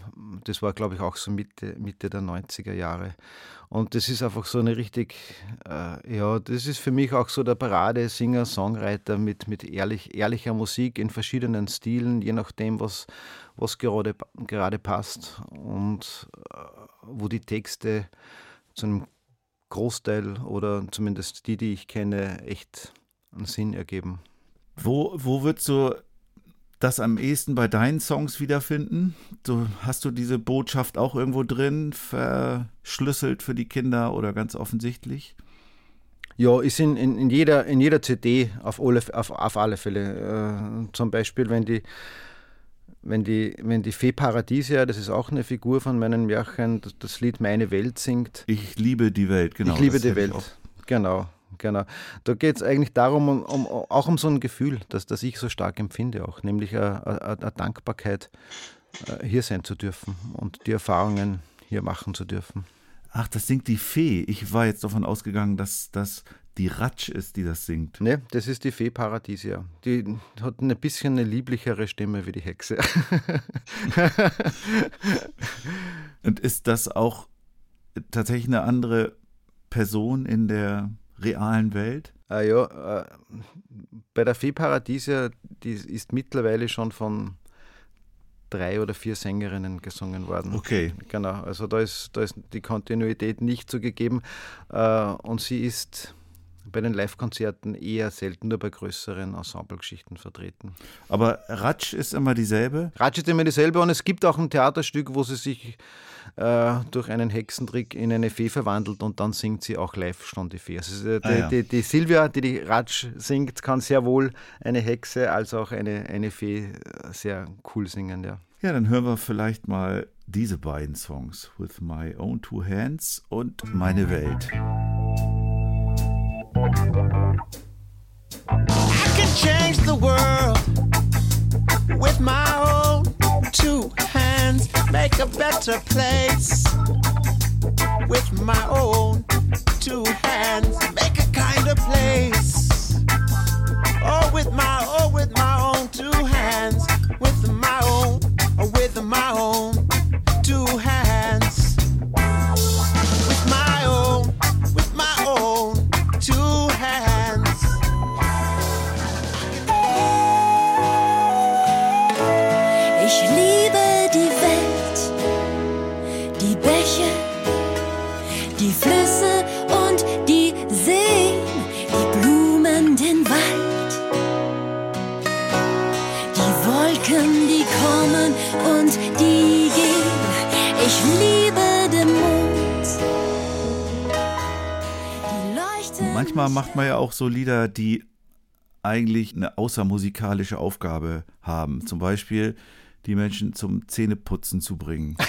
das war glaube ich auch so Mitte, Mitte der 90er Jahre. Und das ist einfach so eine richtig, äh, ja, das ist für mich auch so der Parade-Singer, Songwriter mit, mit ehrlich, ehrlicher Musik in verschiedenen Stilen, je nachdem, was, was gerade, gerade passt. Und äh, wo die Texte zu einem Großteil oder zumindest die, die ich kenne, echt einen Sinn ergeben. Wo, wo würdest du das am ehesten bei deinen Songs wiederfinden? So, hast du diese Botschaft auch irgendwo drin, verschlüsselt für die Kinder oder ganz offensichtlich? Ja, ist in, in, in, jeder, in jeder CD auf alle, auf, auf alle Fälle. Äh, zum Beispiel, wenn die, wenn die, wenn die Fee Paradisia, das ist auch eine Figur von meinen Märchen, das, das Lied Meine Welt singt. Ich liebe die Welt, genau. ich liebe die Welt. Genau, genau. Da geht es eigentlich darum, um, um, auch um so ein Gefühl, das, das ich so stark empfinde, auch, nämlich eine Dankbarkeit, äh, hier sein zu dürfen und die Erfahrungen hier machen zu dürfen. Ach, das singt die Fee. Ich war jetzt davon ausgegangen, dass das die Ratsch ist, die das singt. Ne, das ist die Fee Paradisia. Die hat ein bisschen eine lieblichere Stimme wie die Hexe. [LAUGHS] Und ist das auch tatsächlich eine andere Person in der realen Welt? Äh, ja, äh, bei der Fee Paradisia, die ist mittlerweile schon von drei oder vier Sängerinnen gesungen worden. Okay. Genau, also da ist, da ist die Kontinuität nicht so gegeben. Äh, und sie ist bei den Live-Konzerten eher selten nur bei größeren Ensemblegeschichten vertreten. Aber Ratsch ist immer dieselbe. Ratsch ist immer dieselbe und es gibt auch ein Theaterstück, wo sie sich äh, durch einen Hexentrick in eine Fee verwandelt und dann singt sie auch live schon die Fee. Also äh, die, Ah, ja. die, die Silvia, die die Ratsch singt, kann sehr wohl eine Hexe als auch eine, eine Fee äh, sehr cool singen, ja. Ja, dann hören wir vielleicht mal diese beiden Songs. With My Own Two Hands und Meine Welt. I can change the world with my own two hands, make a better place. With my own two hands, make a kinder place. Oh, with my oh, with my own two hands, with my own, oh, with my own two hands. Own Manchmal macht man ja auch so Lieder, die eigentlich eine außermusikalische Aufgabe haben. Zum Beispiel die Menschen zum Zähneputzen zu bringen. [LAUGHS]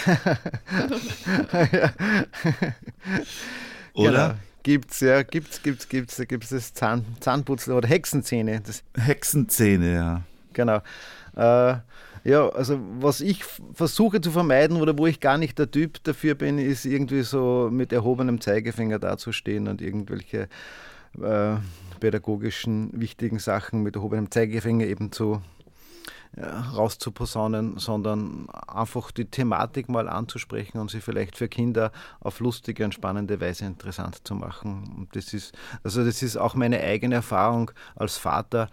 Oder? Genau. Gibt's, ja, gibt's, gibt's, gibt's, da gibt's das Zahn, Zahnputzen oder Hexenzähne. Das, Hexenzähne, ja. genau. Äh, ja, also was ich versuche zu vermeiden oder wo ich gar nicht der Typ dafür bin, ist irgendwie so mit erhobenem Zeigefinger dazustehen und irgendwelche äh, pädagogischen wichtigen Sachen mit erhobenem Zeigefinger eben zu ja, rauszuposaunen, sondern einfach die Thematik mal anzusprechen und sie vielleicht für Kinder auf lustige und spannende Weise interessant zu machen. Und das ist, also das ist auch meine eigene Erfahrung als Vater,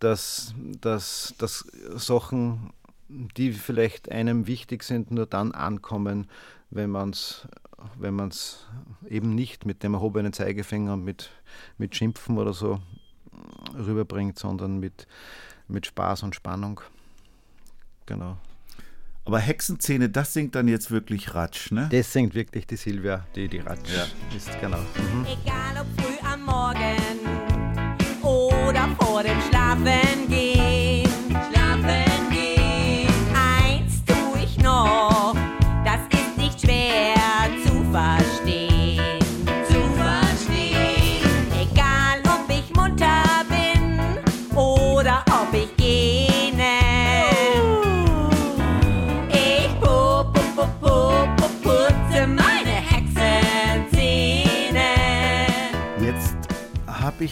dass, dass, dass Sachen, die vielleicht einem wichtig sind, nur dann ankommen, wenn man es wenn man's eben nicht mit dem erhobenen Zeigefinger und mit, mit Schimpfen oder so rüberbringt, sondern mit, mit Spaß und Spannung. Genau. Aber Hexenzähne, das singt dann jetzt wirklich Ratsch, ne? Das singt wirklich die Silvia, die die Ratsch ist, genau. Mhm. Egal ob früh am Morgen oder vor dem Schlafen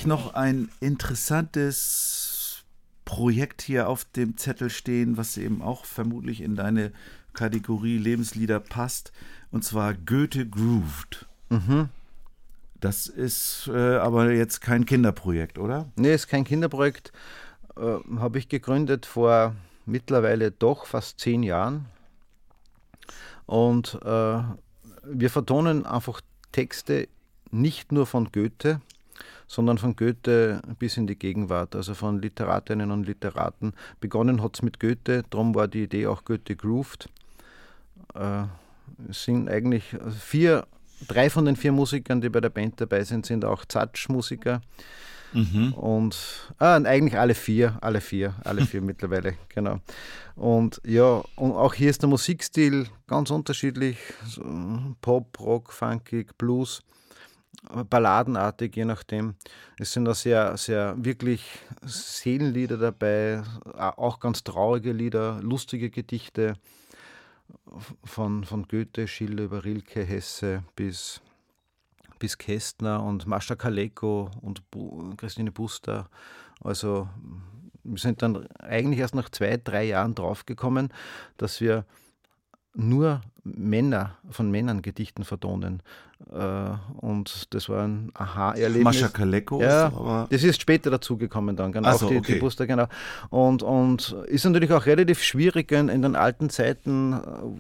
ich noch ein interessantes Projekt hier auf dem Zettel stehen, was eben auch vermutlich in deine Kategorie Lebenslieder passt, und zwar Goethe Grooved. Das ist äh, aber jetzt kein Kinderprojekt, oder? Nee, ist kein Kinderprojekt. Äh, Habe ich gegründet vor mittlerweile doch fast zehn Jahren. Und äh, wir vertonen einfach Texte nicht nur von Goethe, sondern von Goethe bis in die Gegenwart, also von Literatinnen und Literaten. Begonnen hat es mit Goethe, darum war die Idee auch Goethe Grooved. Äh, es sind eigentlich vier, drei von den vier Musikern, die bei der Band dabei sind, sind auch Zatsch-Musiker. Und, ah, und eigentlich alle vier, alle vier, alle vier [LAUGHS] mittlerweile, genau. Und ja, und auch hier ist der Musikstil ganz unterschiedlich: so Pop, Rock, Funkig, Blues, balladenartig, je nachdem. Es sind da sehr, sehr wirklich Seelenlieder dabei, auch ganz traurige Lieder, lustige Gedichte von, von Goethe, Schiller über Rilke, Hesse bis bis Kästner und Mascha Kaleko und Bu Christine Buster. Also wir sind dann eigentlich erst nach zwei, drei Jahren draufgekommen, dass wir nur Männer von Männern Gedichten vertonen. Äh, und das war ein Aha-Erlebnis. Mascha Kaleko Ja, das ist später dazugekommen dann, genau. So, die, okay. die Buster, genau. Und, und ist natürlich auch relativ schwierig, in, in den alten Zeiten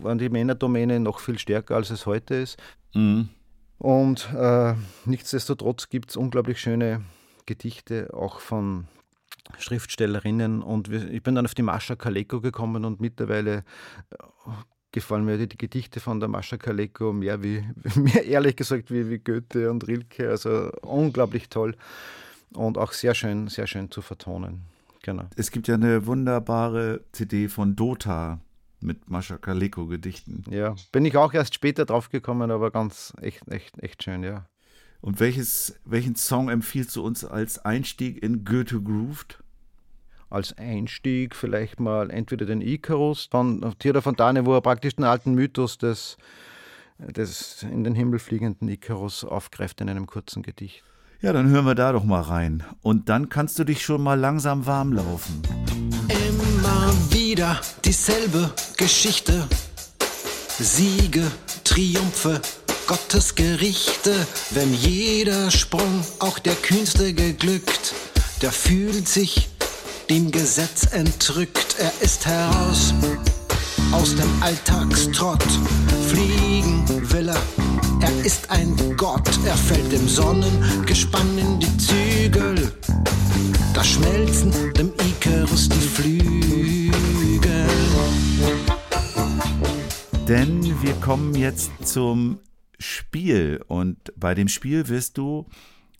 waren die Männerdomäne noch viel stärker, als es heute ist. Mhm. Und äh, nichtsdestotrotz gibt es unglaublich schöne Gedichte, auch von Schriftstellerinnen. Und ich bin dann auf die Mascha Kaleko gekommen und mittlerweile gefallen mir die, die Gedichte von der Mascha Kaleko mehr wie, [LAUGHS] mehr ehrlich gesagt, wie, wie Goethe und Rilke. Also unglaublich toll und auch sehr schön, sehr schön zu vertonen. Genau. Es gibt ja eine wunderbare CD von Dota mit Mascha Kaleko Gedichten. Ja, bin ich auch erst später drauf gekommen, aber ganz echt, echt, echt schön, ja. Und welches, welchen Song empfiehlst du uns als Einstieg in Goethe Grooved? Als Einstieg vielleicht mal entweder den Icarus von Theodor Fontane, wo er praktisch den alten Mythos des, des in den Himmel fliegenden Icarus aufgreift in einem kurzen Gedicht. Ja, dann hören wir da doch mal rein. Und dann kannst du dich schon mal langsam warm laufen. Immer wieder dieselbe Geschichte. Siege, Triumphe, Gottes Gerichte. Wenn jeder Sprung auch der kühnste geglückt, der fühlt sich dem Gesetz entrückt. Er ist heraus aus dem Alltagstrott. Fliegen will er, er ist ein Gott. Er fällt dem Sonnengespann in die Zügel. Da schmelzen dem Icarus die Flügel. Denn wir kommen jetzt zum Spiel. Und bei dem Spiel wirst du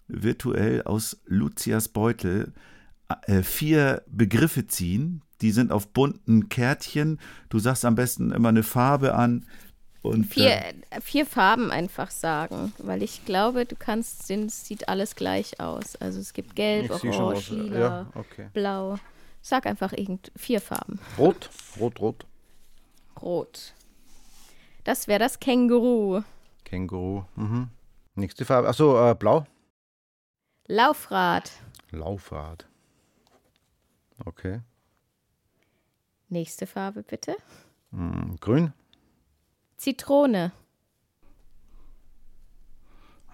virtuell aus Lucias Beutel äh, vier Begriffe ziehen. Die sind auf bunten Kärtchen. Du sagst am besten immer eine Farbe an. Und, Vier, äh, vier Farben einfach sagen, weil ich glaube, du kannst, den es sieht alles gleich aus. Also es gibt gelb, orange, was. lila, Ja, okay. blau. Sag einfach irgend vier Farben. Rot, rot, rot. Rot. Das wäre das Känguru. Känguru. Mhm. Nächste Farbe. Achso, äh, blau. Laufrad. Laufrad. Okay. Nächste Farbe bitte. Hm, grün. Zitrone.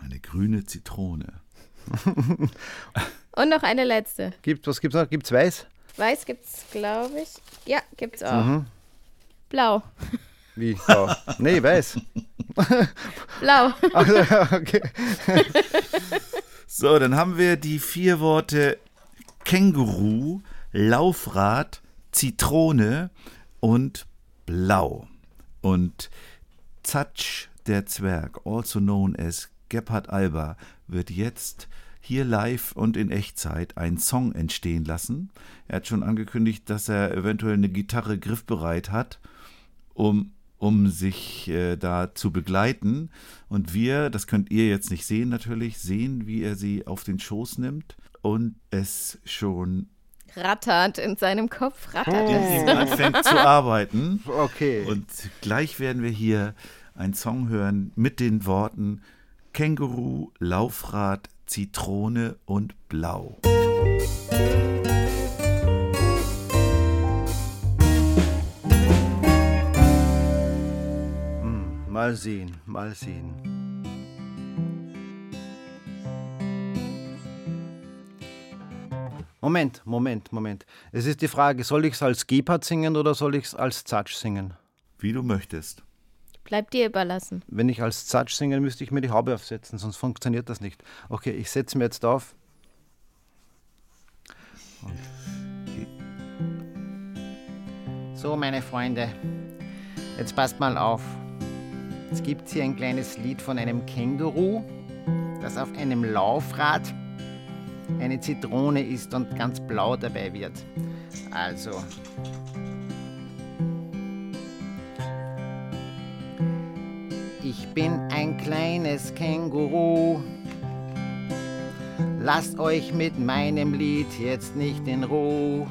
eine grüne Zitrone. Und noch eine letzte. Gibt, was gibt's noch? Gibt's weiß? Weiß gibt's, glaube ich. Ja, gibt's auch. Mhm. Blau. Wie? Blau. nee, weiß. Blau. [LAUGHS] Also, okay. So, dann haben wir die vier Worte Känguru, Laufrad, Zitrone und Blau. Und Zatsch, der Zwerg, also known as Gebhard Alba, wird jetzt hier live und in Echtzeit einen Song entstehen lassen. Er hat schon angekündigt, dass er eventuell eine Gitarre griffbereit hat, um, um sich äh, da zu begleiten. Und wir, das könnt ihr jetzt nicht sehen natürlich, sehen, wie er sie auf den Schoß nimmt und es schon Rattert in seinem Kopf. Rattert in es. anfängt zu arbeiten. [LAUGHS] Okay. Und gleich werden wir hier einen Song hören mit den Worten Känguru, Laufrad, Zitrone und Blau. Mal sehen, mal sehen. Moment, Moment, Moment. Es ist die Frage, soll ich es als Gebhard singen oder soll ich es als Zatsch singen? Wie du möchtest. Bleibt dir überlassen. Wenn ich als Zatsch singe, müsste ich mir die Haube aufsetzen, sonst funktioniert das nicht. Okay, ich setze mir jetzt auf. So, meine Freunde, jetzt passt mal auf. Es gibt hier ein kleines Lied von einem Känguru, das auf einem Laufrad eine Zitrone isst und ganz blau dabei wird. Also. Ich bin ein kleines Känguru. Lasst euch mit meinem Lied jetzt nicht in Ruhe.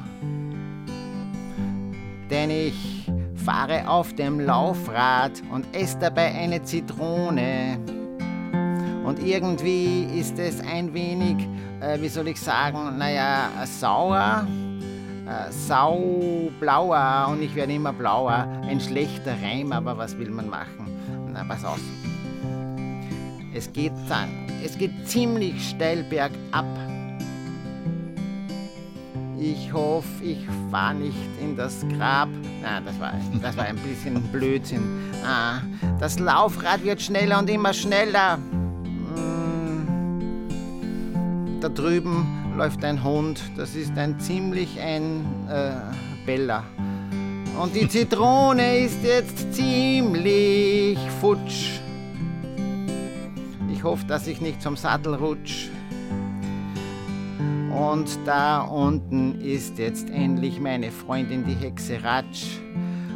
Denn ich fahre auf dem Laufrad und esse dabei eine Zitrone. Und irgendwie ist es ein wenig, äh, wie soll ich sagen, naja, sauer. äh, saublauer und ich werde immer blauer. Ein schlechter Reim, aber was will man machen? Na, pass auf. Es geht, dann, es geht ziemlich steil bergab. Ich hoffe, ich fahre nicht in das Grab. Na, das war, das war ein bisschen Blödsinn. Ah, das Laufrad wird schneller und immer schneller. Da drüben läuft ein Hund. Das ist ein ziemlich ein äh, Bella. Und die Zitrone ist jetzt ziemlich futsch. Ich hoffe, dass ich nicht zum Sattel rutsch. Und da unten ist jetzt endlich meine Freundin, die Hexe Ratsch.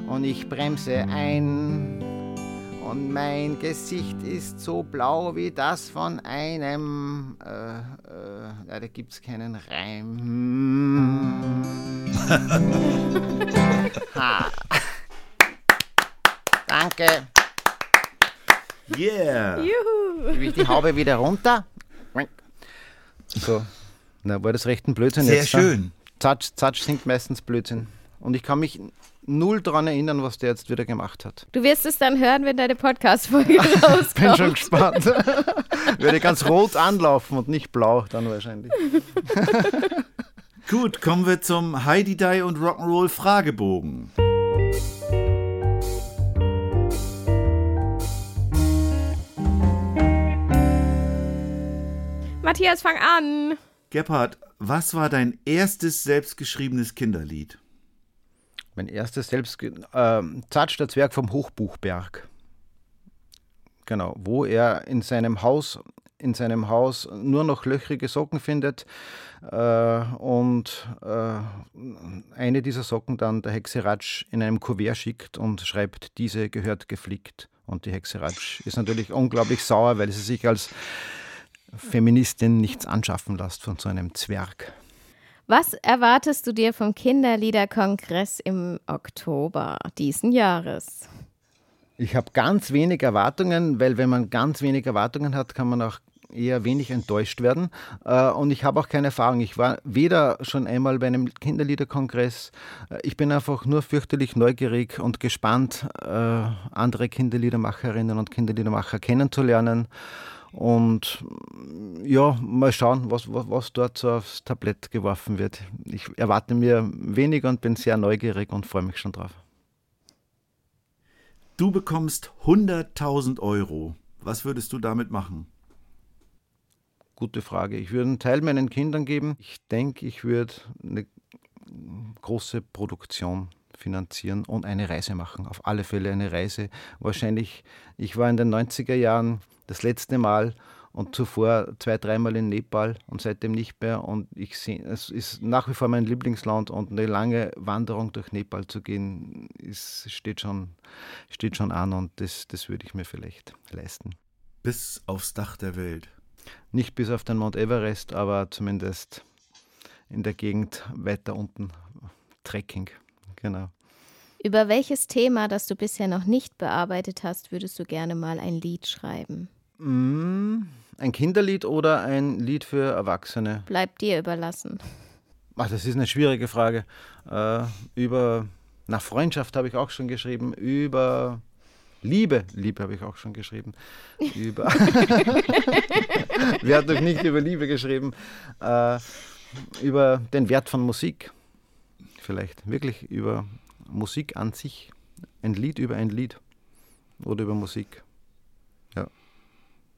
Und ich bremse ein. Und mein Gesicht ist so blau wie das von einem. Äh, äh, ja, da gibt's keinen Reim. [LAUGHS] ha. Danke. Yeah! Juhu! Gebe ich die Haube wieder runter? So. Na, war das recht ein Blödsinn Sehr jetzt? schön. Zatsch, Zatsch singt meistens Blödsinn. Und ich kann mich null daran erinnern, was der jetzt wieder gemacht hat. Du wirst es dann hören, wenn deine Podcast-Folge [LAUGHS] rauskommt. Bin schon gespannt. [LAUGHS] Werde ganz rot anlaufen und nicht blau dann wahrscheinlich. [LAUGHS] Gut, kommen wir zum Heidi Die und Rock'n'Roll Fragebogen. Matthias, fang an. Gebhard, was war dein erstes selbstgeschriebenes Kinderlied? Mein erstes selbst. Ähm, Zatsch, der Zwerg vom Hochbuchberg. Genau, wo er in seinem Haus in seinem Haus nur noch löchrige Socken findet äh, und äh, eine dieser Socken dann der Hexe Ratsch in einem Kuvert schickt und schreibt, diese gehört geflickt. Und die Hexe Ratsch ist natürlich unglaublich sauer, weil sie sich als Feministin nichts anschaffen lässt von so einem Zwerg. Was erwartest du dir vom Kinderliederkongress im Oktober diesen Jahres? Ich habe ganz wenig Erwartungen, weil wenn man ganz wenig Erwartungen hat, kann man auch eher wenig enttäuscht werden. Äh, Und ich habe auch keine Erfahrung. Ich war weder schon einmal bei einem Kinderliederkongress. Äh, Ich bin einfach nur fürchterlich neugierig und gespannt, äh, andere Kinderliedermacherinnen und Kinderliedermacher kennenzulernen. Und ja, mal schauen, was, was, was dort so aufs Tablett geworfen wird. Ich erwarte mir weniger und bin sehr neugierig und freue mich schon drauf. Du bekommst 100.000 Euro. Was würdest du damit machen? Gute Frage. Ich würde einen Teil meinen Kindern geben. Ich denke, ich würde eine große Produktion finanzieren und eine Reise machen. Auf alle Fälle eine Reise. Wahrscheinlich, ich war in den 90er Jahren das letzte Mal und zuvor zwei, dreimal in Nepal und seitdem nicht mehr. Und ich sehe, es ist nach wie vor mein Lieblingsland und eine lange Wanderung durch Nepal zu gehen, ist, steht, schon, steht schon an und das, das würde ich mir vielleicht leisten. Bis aufs Dach der Welt. Nicht bis auf den Mount Everest, aber zumindest in der Gegend weiter unten Trekking. Genau. Über welches Thema, das du bisher noch nicht bearbeitet hast, würdest du gerne mal ein Lied schreiben? Mm, Ein Kinderlied oder ein Lied für Erwachsene? Bleibt dir überlassen. Ach, das ist eine schwierige Frage. Äh, über nach Freundschaft habe ich auch schon geschrieben. Über Liebe, Liebe habe ich auch schon geschrieben. Über [LAUGHS] Wer hat noch nicht über Liebe geschrieben? Äh, über den Wert von Musik. Vielleicht wirklich über Musik an sich. Ein Lied über ein Lied. Oder über Musik.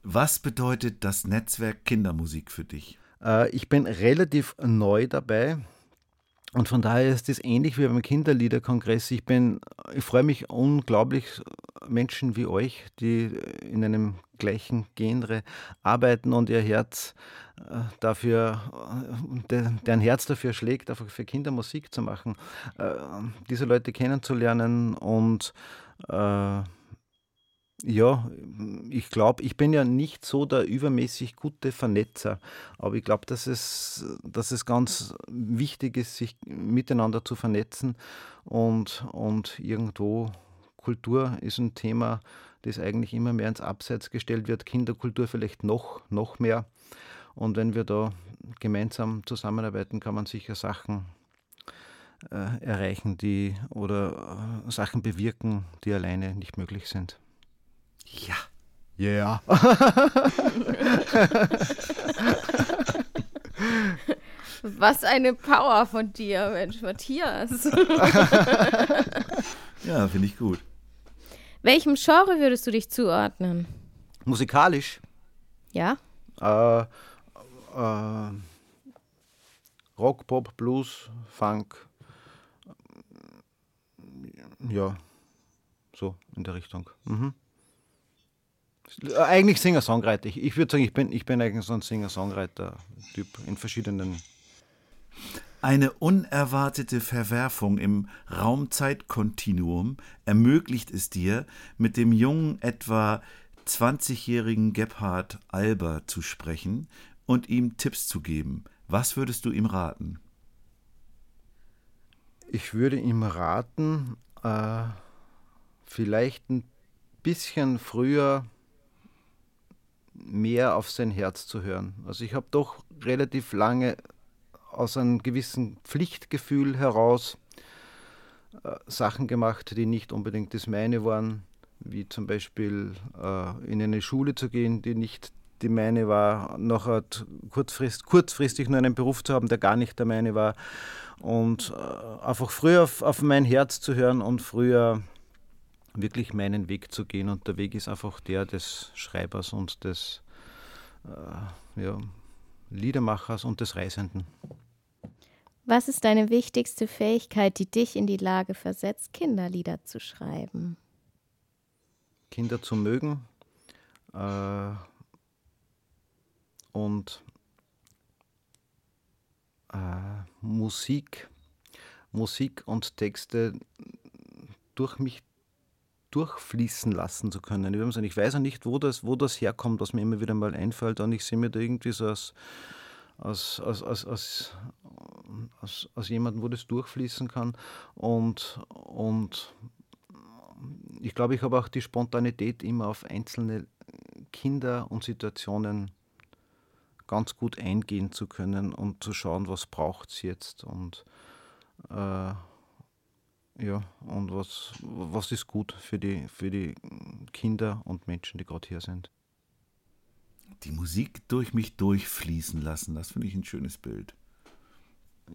Was bedeutet das Netzwerk Kindermusik für dich? Äh, ich bin relativ neu dabei. Und von daher ist es ähnlich wie beim Kinderliederkongress. Ich bin, ich freue mich unglaublich, Menschen wie euch, die in einem gleichen Genre arbeiten und ihr Herz äh, dafür, äh, de- deren Herz dafür schlägt, einfach für Kinder Musik zu machen, diese Leute kennenzulernen und ja, ich glaube, ich bin ja nicht so der übermäßig gute Vernetzer, aber ich glaube, dass es, dass es ganz wichtig ist, sich miteinander zu vernetzen und, und irgendwo Kultur ist ein Thema, das eigentlich immer mehr ins Abseits gestellt wird, Kinderkultur vielleicht noch, noch mehr. Und wenn wir da gemeinsam zusammenarbeiten, kann man sicher Sachen äh, erreichen, die oder äh, Sachen bewirken, die alleine nicht möglich sind. Ja. Ja. [LAUGHS] Was eine Power von dir, Mensch, Matthias. [LAUGHS] Ja, finde ich gut. Welchem Genre würdest du dich zuordnen? Musikalisch Ja? äh, äh, Rock, Pop, Blues, Funk. Ja, so in der Richtung. Mhm. Eigentlich Singer-Songwriter. Ich, ich würde sagen, ich bin, ich bin eigentlich so ein Singer-Songwriter-Typ in verschiedenen. Eine unerwartete Verwerfung im Raumzeitkontinuum ermöglicht es dir, mit dem jungen, etwa 20-jährigen Gebhard Alber zu sprechen und ihm Tipps zu geben. Was würdest du ihm raten? Ich würde ihm raten, äh, vielleicht ein bisschen früher mehr auf sein Herz zu hören. Also ich habe doch relativ lange aus einem gewissen Pflichtgefühl heraus äh, Sachen gemacht, die nicht unbedingt das meine waren, wie zum Beispiel äh, in eine Schule zu gehen, die nicht die meine war, nachher kurzfrist, kurzfristig nur einen Beruf zu haben, der gar nicht der meine war und äh, einfach früher auf, auf mein Herz zu hören und früher wirklich meinen Weg zu gehen. Und der Weg ist einfach der des Schreibers und des äh, ja, Liedermachers und des Reisenden. Was ist deine wichtigste Fähigkeit, die dich in die Lage versetzt, Kinderlieder zu schreiben? Kinder zu mögen äh, und äh, Musik, Musik und Texte durch mich durchfließen lassen zu können. Ich, sagen, ich weiß ja nicht, wo das, wo das herkommt, was mir immer wieder mal einfällt und ich sehe mir da irgendwie so als, als, als, als, als, als, als jemanden, wo das durchfließen kann und, und ich glaube, ich habe auch die Spontanität, immer auf einzelne Kinder und Situationen ganz gut eingehen zu können und zu schauen, was braucht es jetzt und äh, ja, und was, was ist gut für die, für die Kinder und Menschen, die gerade hier sind. Die Musik durch mich durchfließen lassen, das finde ich ein schönes Bild.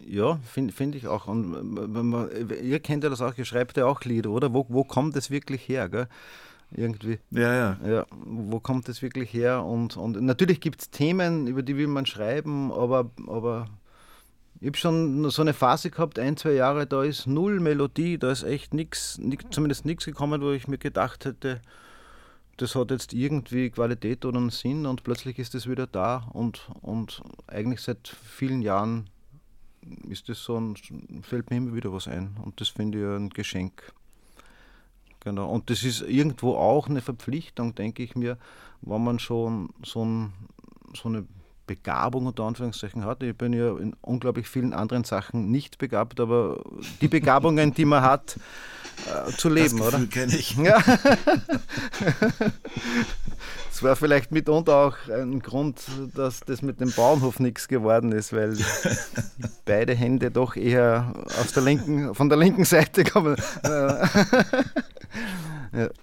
Ja, finde find ich auch. Und wenn man, ihr kennt ja das auch, ihr schreibt ja auch Lieder, oder? Wo, wo kommt das wirklich her? Gell? Irgendwie. Ja, ja. Ja, wo kommt das wirklich her? Und, und natürlich gibt es Themen, über die will man schreiben, aber, aber ich habe schon so eine Phase gehabt, ein, zwei Jahre, da ist null Melodie, da ist echt nichts, zumindest nichts gekommen, wo ich mir gedacht hätte, das hat jetzt irgendwie Qualität oder einen Sinn und plötzlich ist es wieder da und, und eigentlich seit vielen Jahren ist das so ein, fällt mir immer wieder was ein und das finde ich ein Geschenk. Genau. Und das ist irgendwo auch eine Verpflichtung, denke ich mir, wenn man schon so, ein, so eine Begabung unter Anführungszeichen hat. Ich bin ja in unglaublich vielen anderen Sachen nicht begabt, aber die Begabungen, die man hat, äh, zu leben, [LAUGHS] das oder? kenne ich. Ja. Es war vielleicht mitunter auch ein Grund, dass das mit dem Bauernhof nichts geworden ist, weil [LAUGHS] beide Hände doch eher aus der linken, von der linken Seite kommen. [LAUGHS]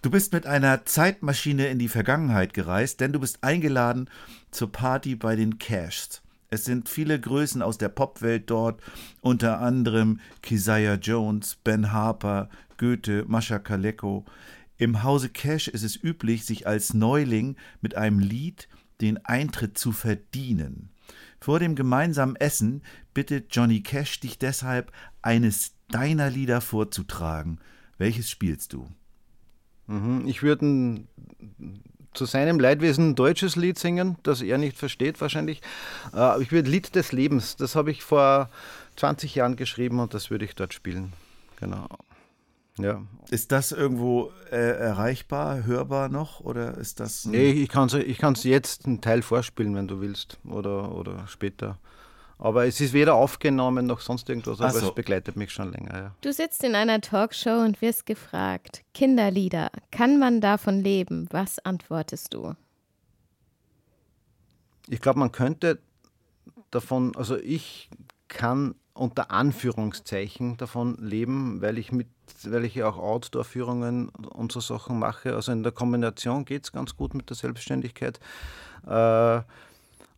Du bist mit einer Zeitmaschine in die Vergangenheit gereist, denn du bist eingeladen zur Party bei den Cashs. Es sind viele Größen aus der Popwelt dort, unter anderem Keziah Jones, Ben Harper, Goethe, Mascha Kaleko. Im Hause Cash ist es üblich, sich als Neuling mit einem Lied den Eintritt zu verdienen. Vor dem gemeinsamen Essen bittet Johnny Cash dich deshalb, eines deiner Lieder vorzutragen. Welches spielst du? Mhm, Ich würde zu seinem Leidwesen ein deutsches Lied singen, das er nicht versteht wahrscheinlich. Äh, aber Ich würde Lied des Lebens, das habe ich vor 20 Jahren geschrieben und das würde ich dort spielen. Genau. Ja. Ist das irgendwo äh, erreichbar, hörbar noch? Oder ist das. Nee, ich kann es ich kann's jetzt einen Teil vorspielen, wenn du willst. Oder, oder später. Aber es ist weder aufgenommen noch sonst irgendwas, aber so. es begleitet mich schon länger. Ja. Du sitzt in einer Talkshow und wirst gefragt, Kinderlieder, kann man davon leben? Was antwortest du? Ich glaube, man könnte davon, also ich kann unter Anführungszeichen davon leben, weil ich mit, weil ich ja auch Outdoor-Führungen und so Sachen mache. Also in der Kombination geht es ganz gut mit der Selbstständigkeit. Äh,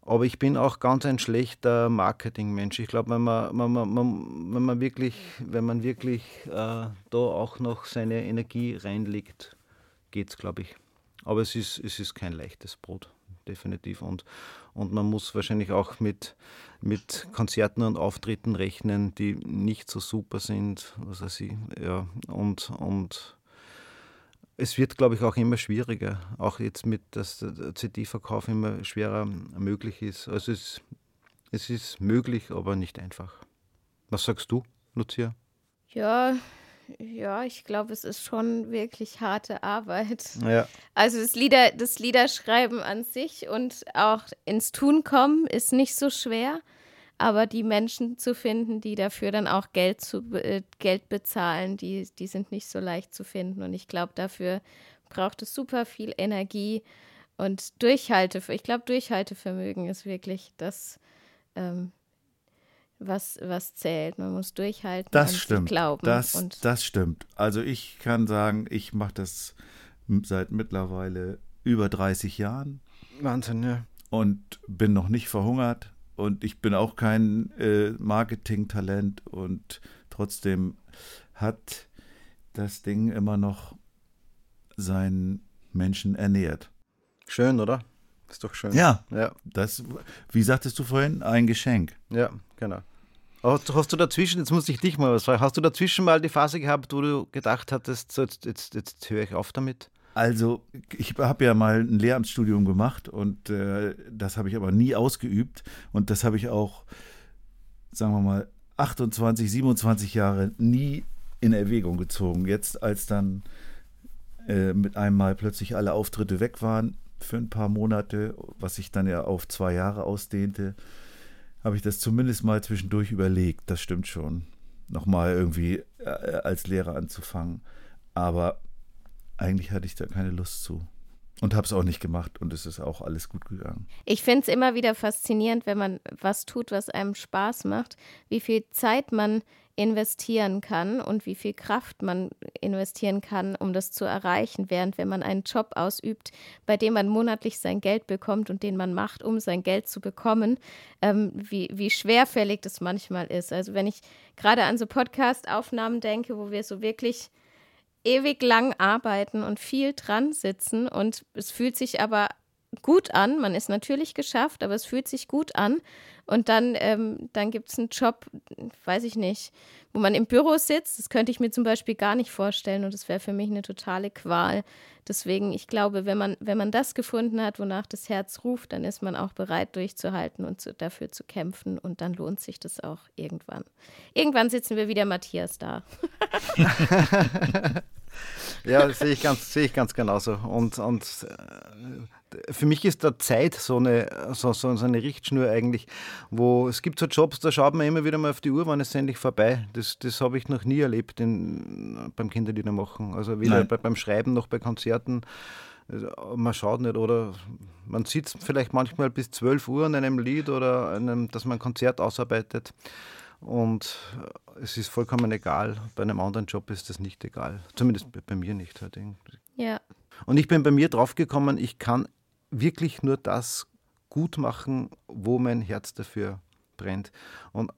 aber ich bin auch ganz ein schlechter Marketingmensch. Ich glaube, wenn man, man, man, wenn man wirklich, wenn man wirklich äh, da auch noch seine Energie reinlegt, geht es, glaube ich. Aber es ist, es ist kein leichtes Brot, definitiv. Und, und man muss wahrscheinlich auch mit, mit Konzerten und Auftritten rechnen, die nicht so super sind. Weiß ich, ja. Und, und es wird, glaube ich, auch immer schwieriger. Auch jetzt mit, dass der CD-Verkauf immer schwerer möglich ist. Also es, es ist möglich, aber nicht einfach. Was sagst du, Lucia? Ja, ja, ich glaube, es ist schon wirklich harte Arbeit. Ja. Also das, Lieder, das Liederschreiben an sich und auch ins Tun kommen ist nicht so schwer, aber die Menschen zu finden, die dafür dann auch Geld, zu, äh, Geld bezahlen, die, die sind nicht so leicht zu finden. Und ich glaube, dafür braucht es super viel Energie und Durchhalte. Ich glaube, Durchhaltevermögen ist wirklich das, ähm, was, was zählt. Man muss durchhalten Das und stimmt. glauben. Das, und das stimmt. Also ich kann sagen, ich mache das seit mittlerweile über 30 Jahren Wahnsinn, ja. und bin noch nicht verhungert. Und ich bin auch kein äh, Marketing-Talent und trotzdem hat das Ding immer noch seinen Menschen ernährt. Schön, oder? Ist doch schön. Ja, Ja, das, wie sagtest du vorhin, ein Geschenk. ja genau. Hast, hast du dazwischen, jetzt muss ich dich mal was fragen, hast du dazwischen mal die Phase gehabt, wo du gedacht hattest, so, jetzt, jetzt, jetzt höre ich auf damit? Also, ich habe ja mal ein Lehramtsstudium gemacht und äh, das habe ich aber nie ausgeübt. Und das habe ich auch, sagen wir mal, 28, 27 Jahre nie in Erwägung gezogen. Jetzt, als dann äh, mit einem Mal plötzlich alle Auftritte weg waren für ein paar Monate, was sich dann ja auf zwei Jahre ausdehnte, habe ich das zumindest mal zwischendurch überlegt. Das stimmt schon. Nochmal irgendwie äh, als Lehrer anzufangen. Aber eigentlich hatte ich da keine Lust zu. Und habe es auch nicht gemacht und es ist auch alles gut gegangen. Ich finde es immer wieder faszinierend, wenn man was tut, was einem Spaß macht, wie viel Zeit man investieren kann und wie viel Kraft man investieren kann, um das zu erreichen, während wenn man einen Job ausübt, bei dem man monatlich sein Geld bekommt und den man macht, um sein Geld zu bekommen, ähm, wie, wie schwerfällig das manchmal ist. Also wenn ich gerade an so Podcast-Aufnahmen denke, wo wir so wirklich ewig lang arbeiten und viel dran sitzen und es fühlt sich aber gut an. Man ist natürlich geschafft, aber es fühlt sich gut an. Und dann, ähm, dann gibt es einen Job, weiß ich nicht, wo man im Büro sitzt. Das könnte ich mir zum Beispiel gar nicht vorstellen und das wäre für mich eine totale Qual. Deswegen, ich glaube, wenn man, wenn man das gefunden hat, wonach das Herz ruft, dann ist man auch bereit, durchzuhalten und zu, dafür zu kämpfen. Und dann lohnt sich das auch irgendwann. Irgendwann sitzen wir wieder Matthias da. [LAUGHS] [LAUGHS] Ja, das sehe ich ganz, sehe ich ganz genauso. Und, und äh, für mich ist da Zeit so eine, so, so, so eine Richtschnur eigentlich, wo es gibt so Jobs, da schaut man immer wieder mal auf die Uhr, wann ist es endlich vorbei. Das, das habe ich noch nie erlebt in, beim Kinderlieder machen. Also weder bei, beim Schreiben noch bei Konzerten. Also, Man schaut nicht oder man sitzt vielleicht manchmal bis 12 Uhr an einem Lied oder einem, dass man ein Konzert ausarbeitet. Und äh, es ist vollkommen egal. Bei einem anderen Job ist das nicht egal. Zumindest bei, mir nicht. Halt. Ja. Und ich bin bei mir draufgekommen, ich kann wirklich nur das gut machen, wo mein Herz dafür brennt. Und äh,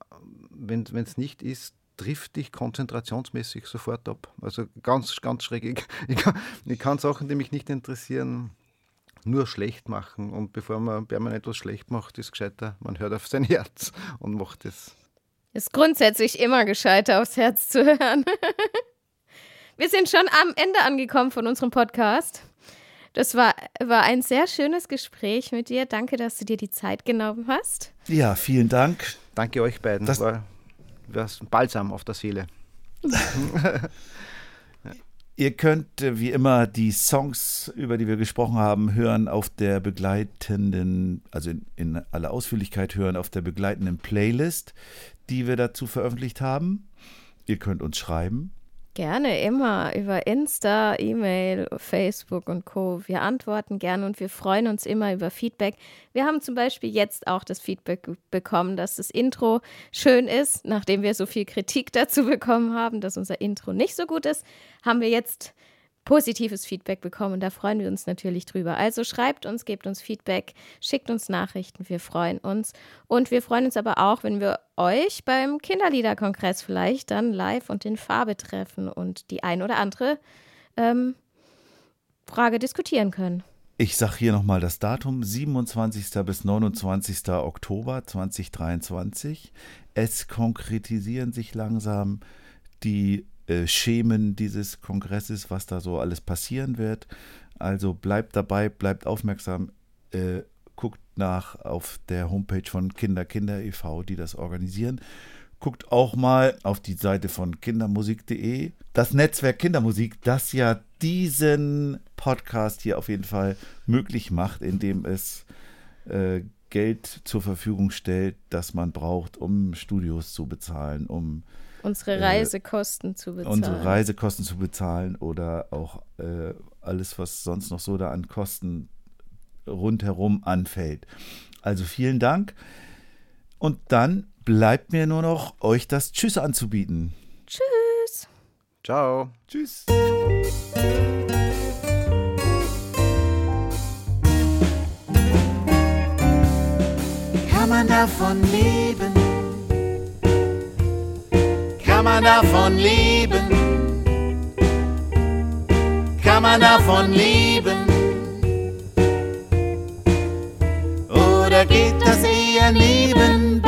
wenn es nicht ist, trifft dich konzentrationsmäßig sofort ab. Also ganz, ganz schräg. [LAUGHS] Ich, kann, ich kann Sachen, die mich nicht interessieren, nur schlecht machen. Und bevor man permanent etwas schlecht macht, ist gescheiter, man hört auf sein Herz und macht es. Ist grundsätzlich immer gescheiter, aufs Herz zu hören. [LAUGHS] Wir sind schon am Ende angekommen von unserem Podcast. Das war, war ein sehr schönes Gespräch mit dir. Danke, dass du dir die Zeit genommen hast. Ja, vielen Dank. Danke euch beiden. Das- war, war ein Balsam auf der Seele. [LAUGHS] Ihr könnt äh, wie immer die Songs, über die wir gesprochen haben, hören auf der begleitenden, also in, in aller Ausführlichkeit hören, auf der begleitenden Playlist, die wir dazu veröffentlicht haben. Ihr könnt uns schreiben Gerne, immer über Insta, E-Mail, Facebook und Co. Wir antworten gerne und wir freuen uns immer über Feedback. Wir haben zum Beispiel jetzt auch das Feedback bekommen, dass das Intro schön ist. Nachdem wir so viel Kritik [LAUGHS] dazu bekommen haben, dass unser Intro nicht so gut ist, haben wir jetzt positives Feedback bekommen. Da freuen wir uns natürlich drüber. Also schreibt uns, gebt uns Feedback, schickt uns Nachrichten. Wir freuen uns. Und wir freuen uns aber auch, wenn wir euch beim Kinderliederkongress vielleicht dann live und in Farbe treffen und die ein oder andere ähm, Frage diskutieren können. Ich sage hier nochmal das Datum, 27. bis 29. Oktober 2023. Es konkretisieren sich langsam die Schemen dieses Kongresses, was da so alles passieren wird. Also bleibt dabei, bleibt aufmerksam, äh, guckt nach auf der Homepage von Kinder Kinder e.V., die das organisieren. Guckt auch mal auf die Seite von kindermusik.de. Das Netzwerk Kindermusik, das ja diesen Podcast hier auf jeden Fall möglich macht, indem es äh, Geld zur Verfügung stellt, das man braucht, um Studios zu bezahlen, um Unsere Äh, Reisekosten zu bezahlen. unsere Reisekosten zu bezahlen oder auch äh, alles, was sonst noch so da an Kosten rundherum anfällt. Also vielen Dank. Und dann bleibt mir nur noch, euch das Tschüss anzubieten. Tschüss. Ciao. Tschüss. Kann man davon leben? Kann man davon leben? Kann man davon leben? Oder geht das eher nebenbei?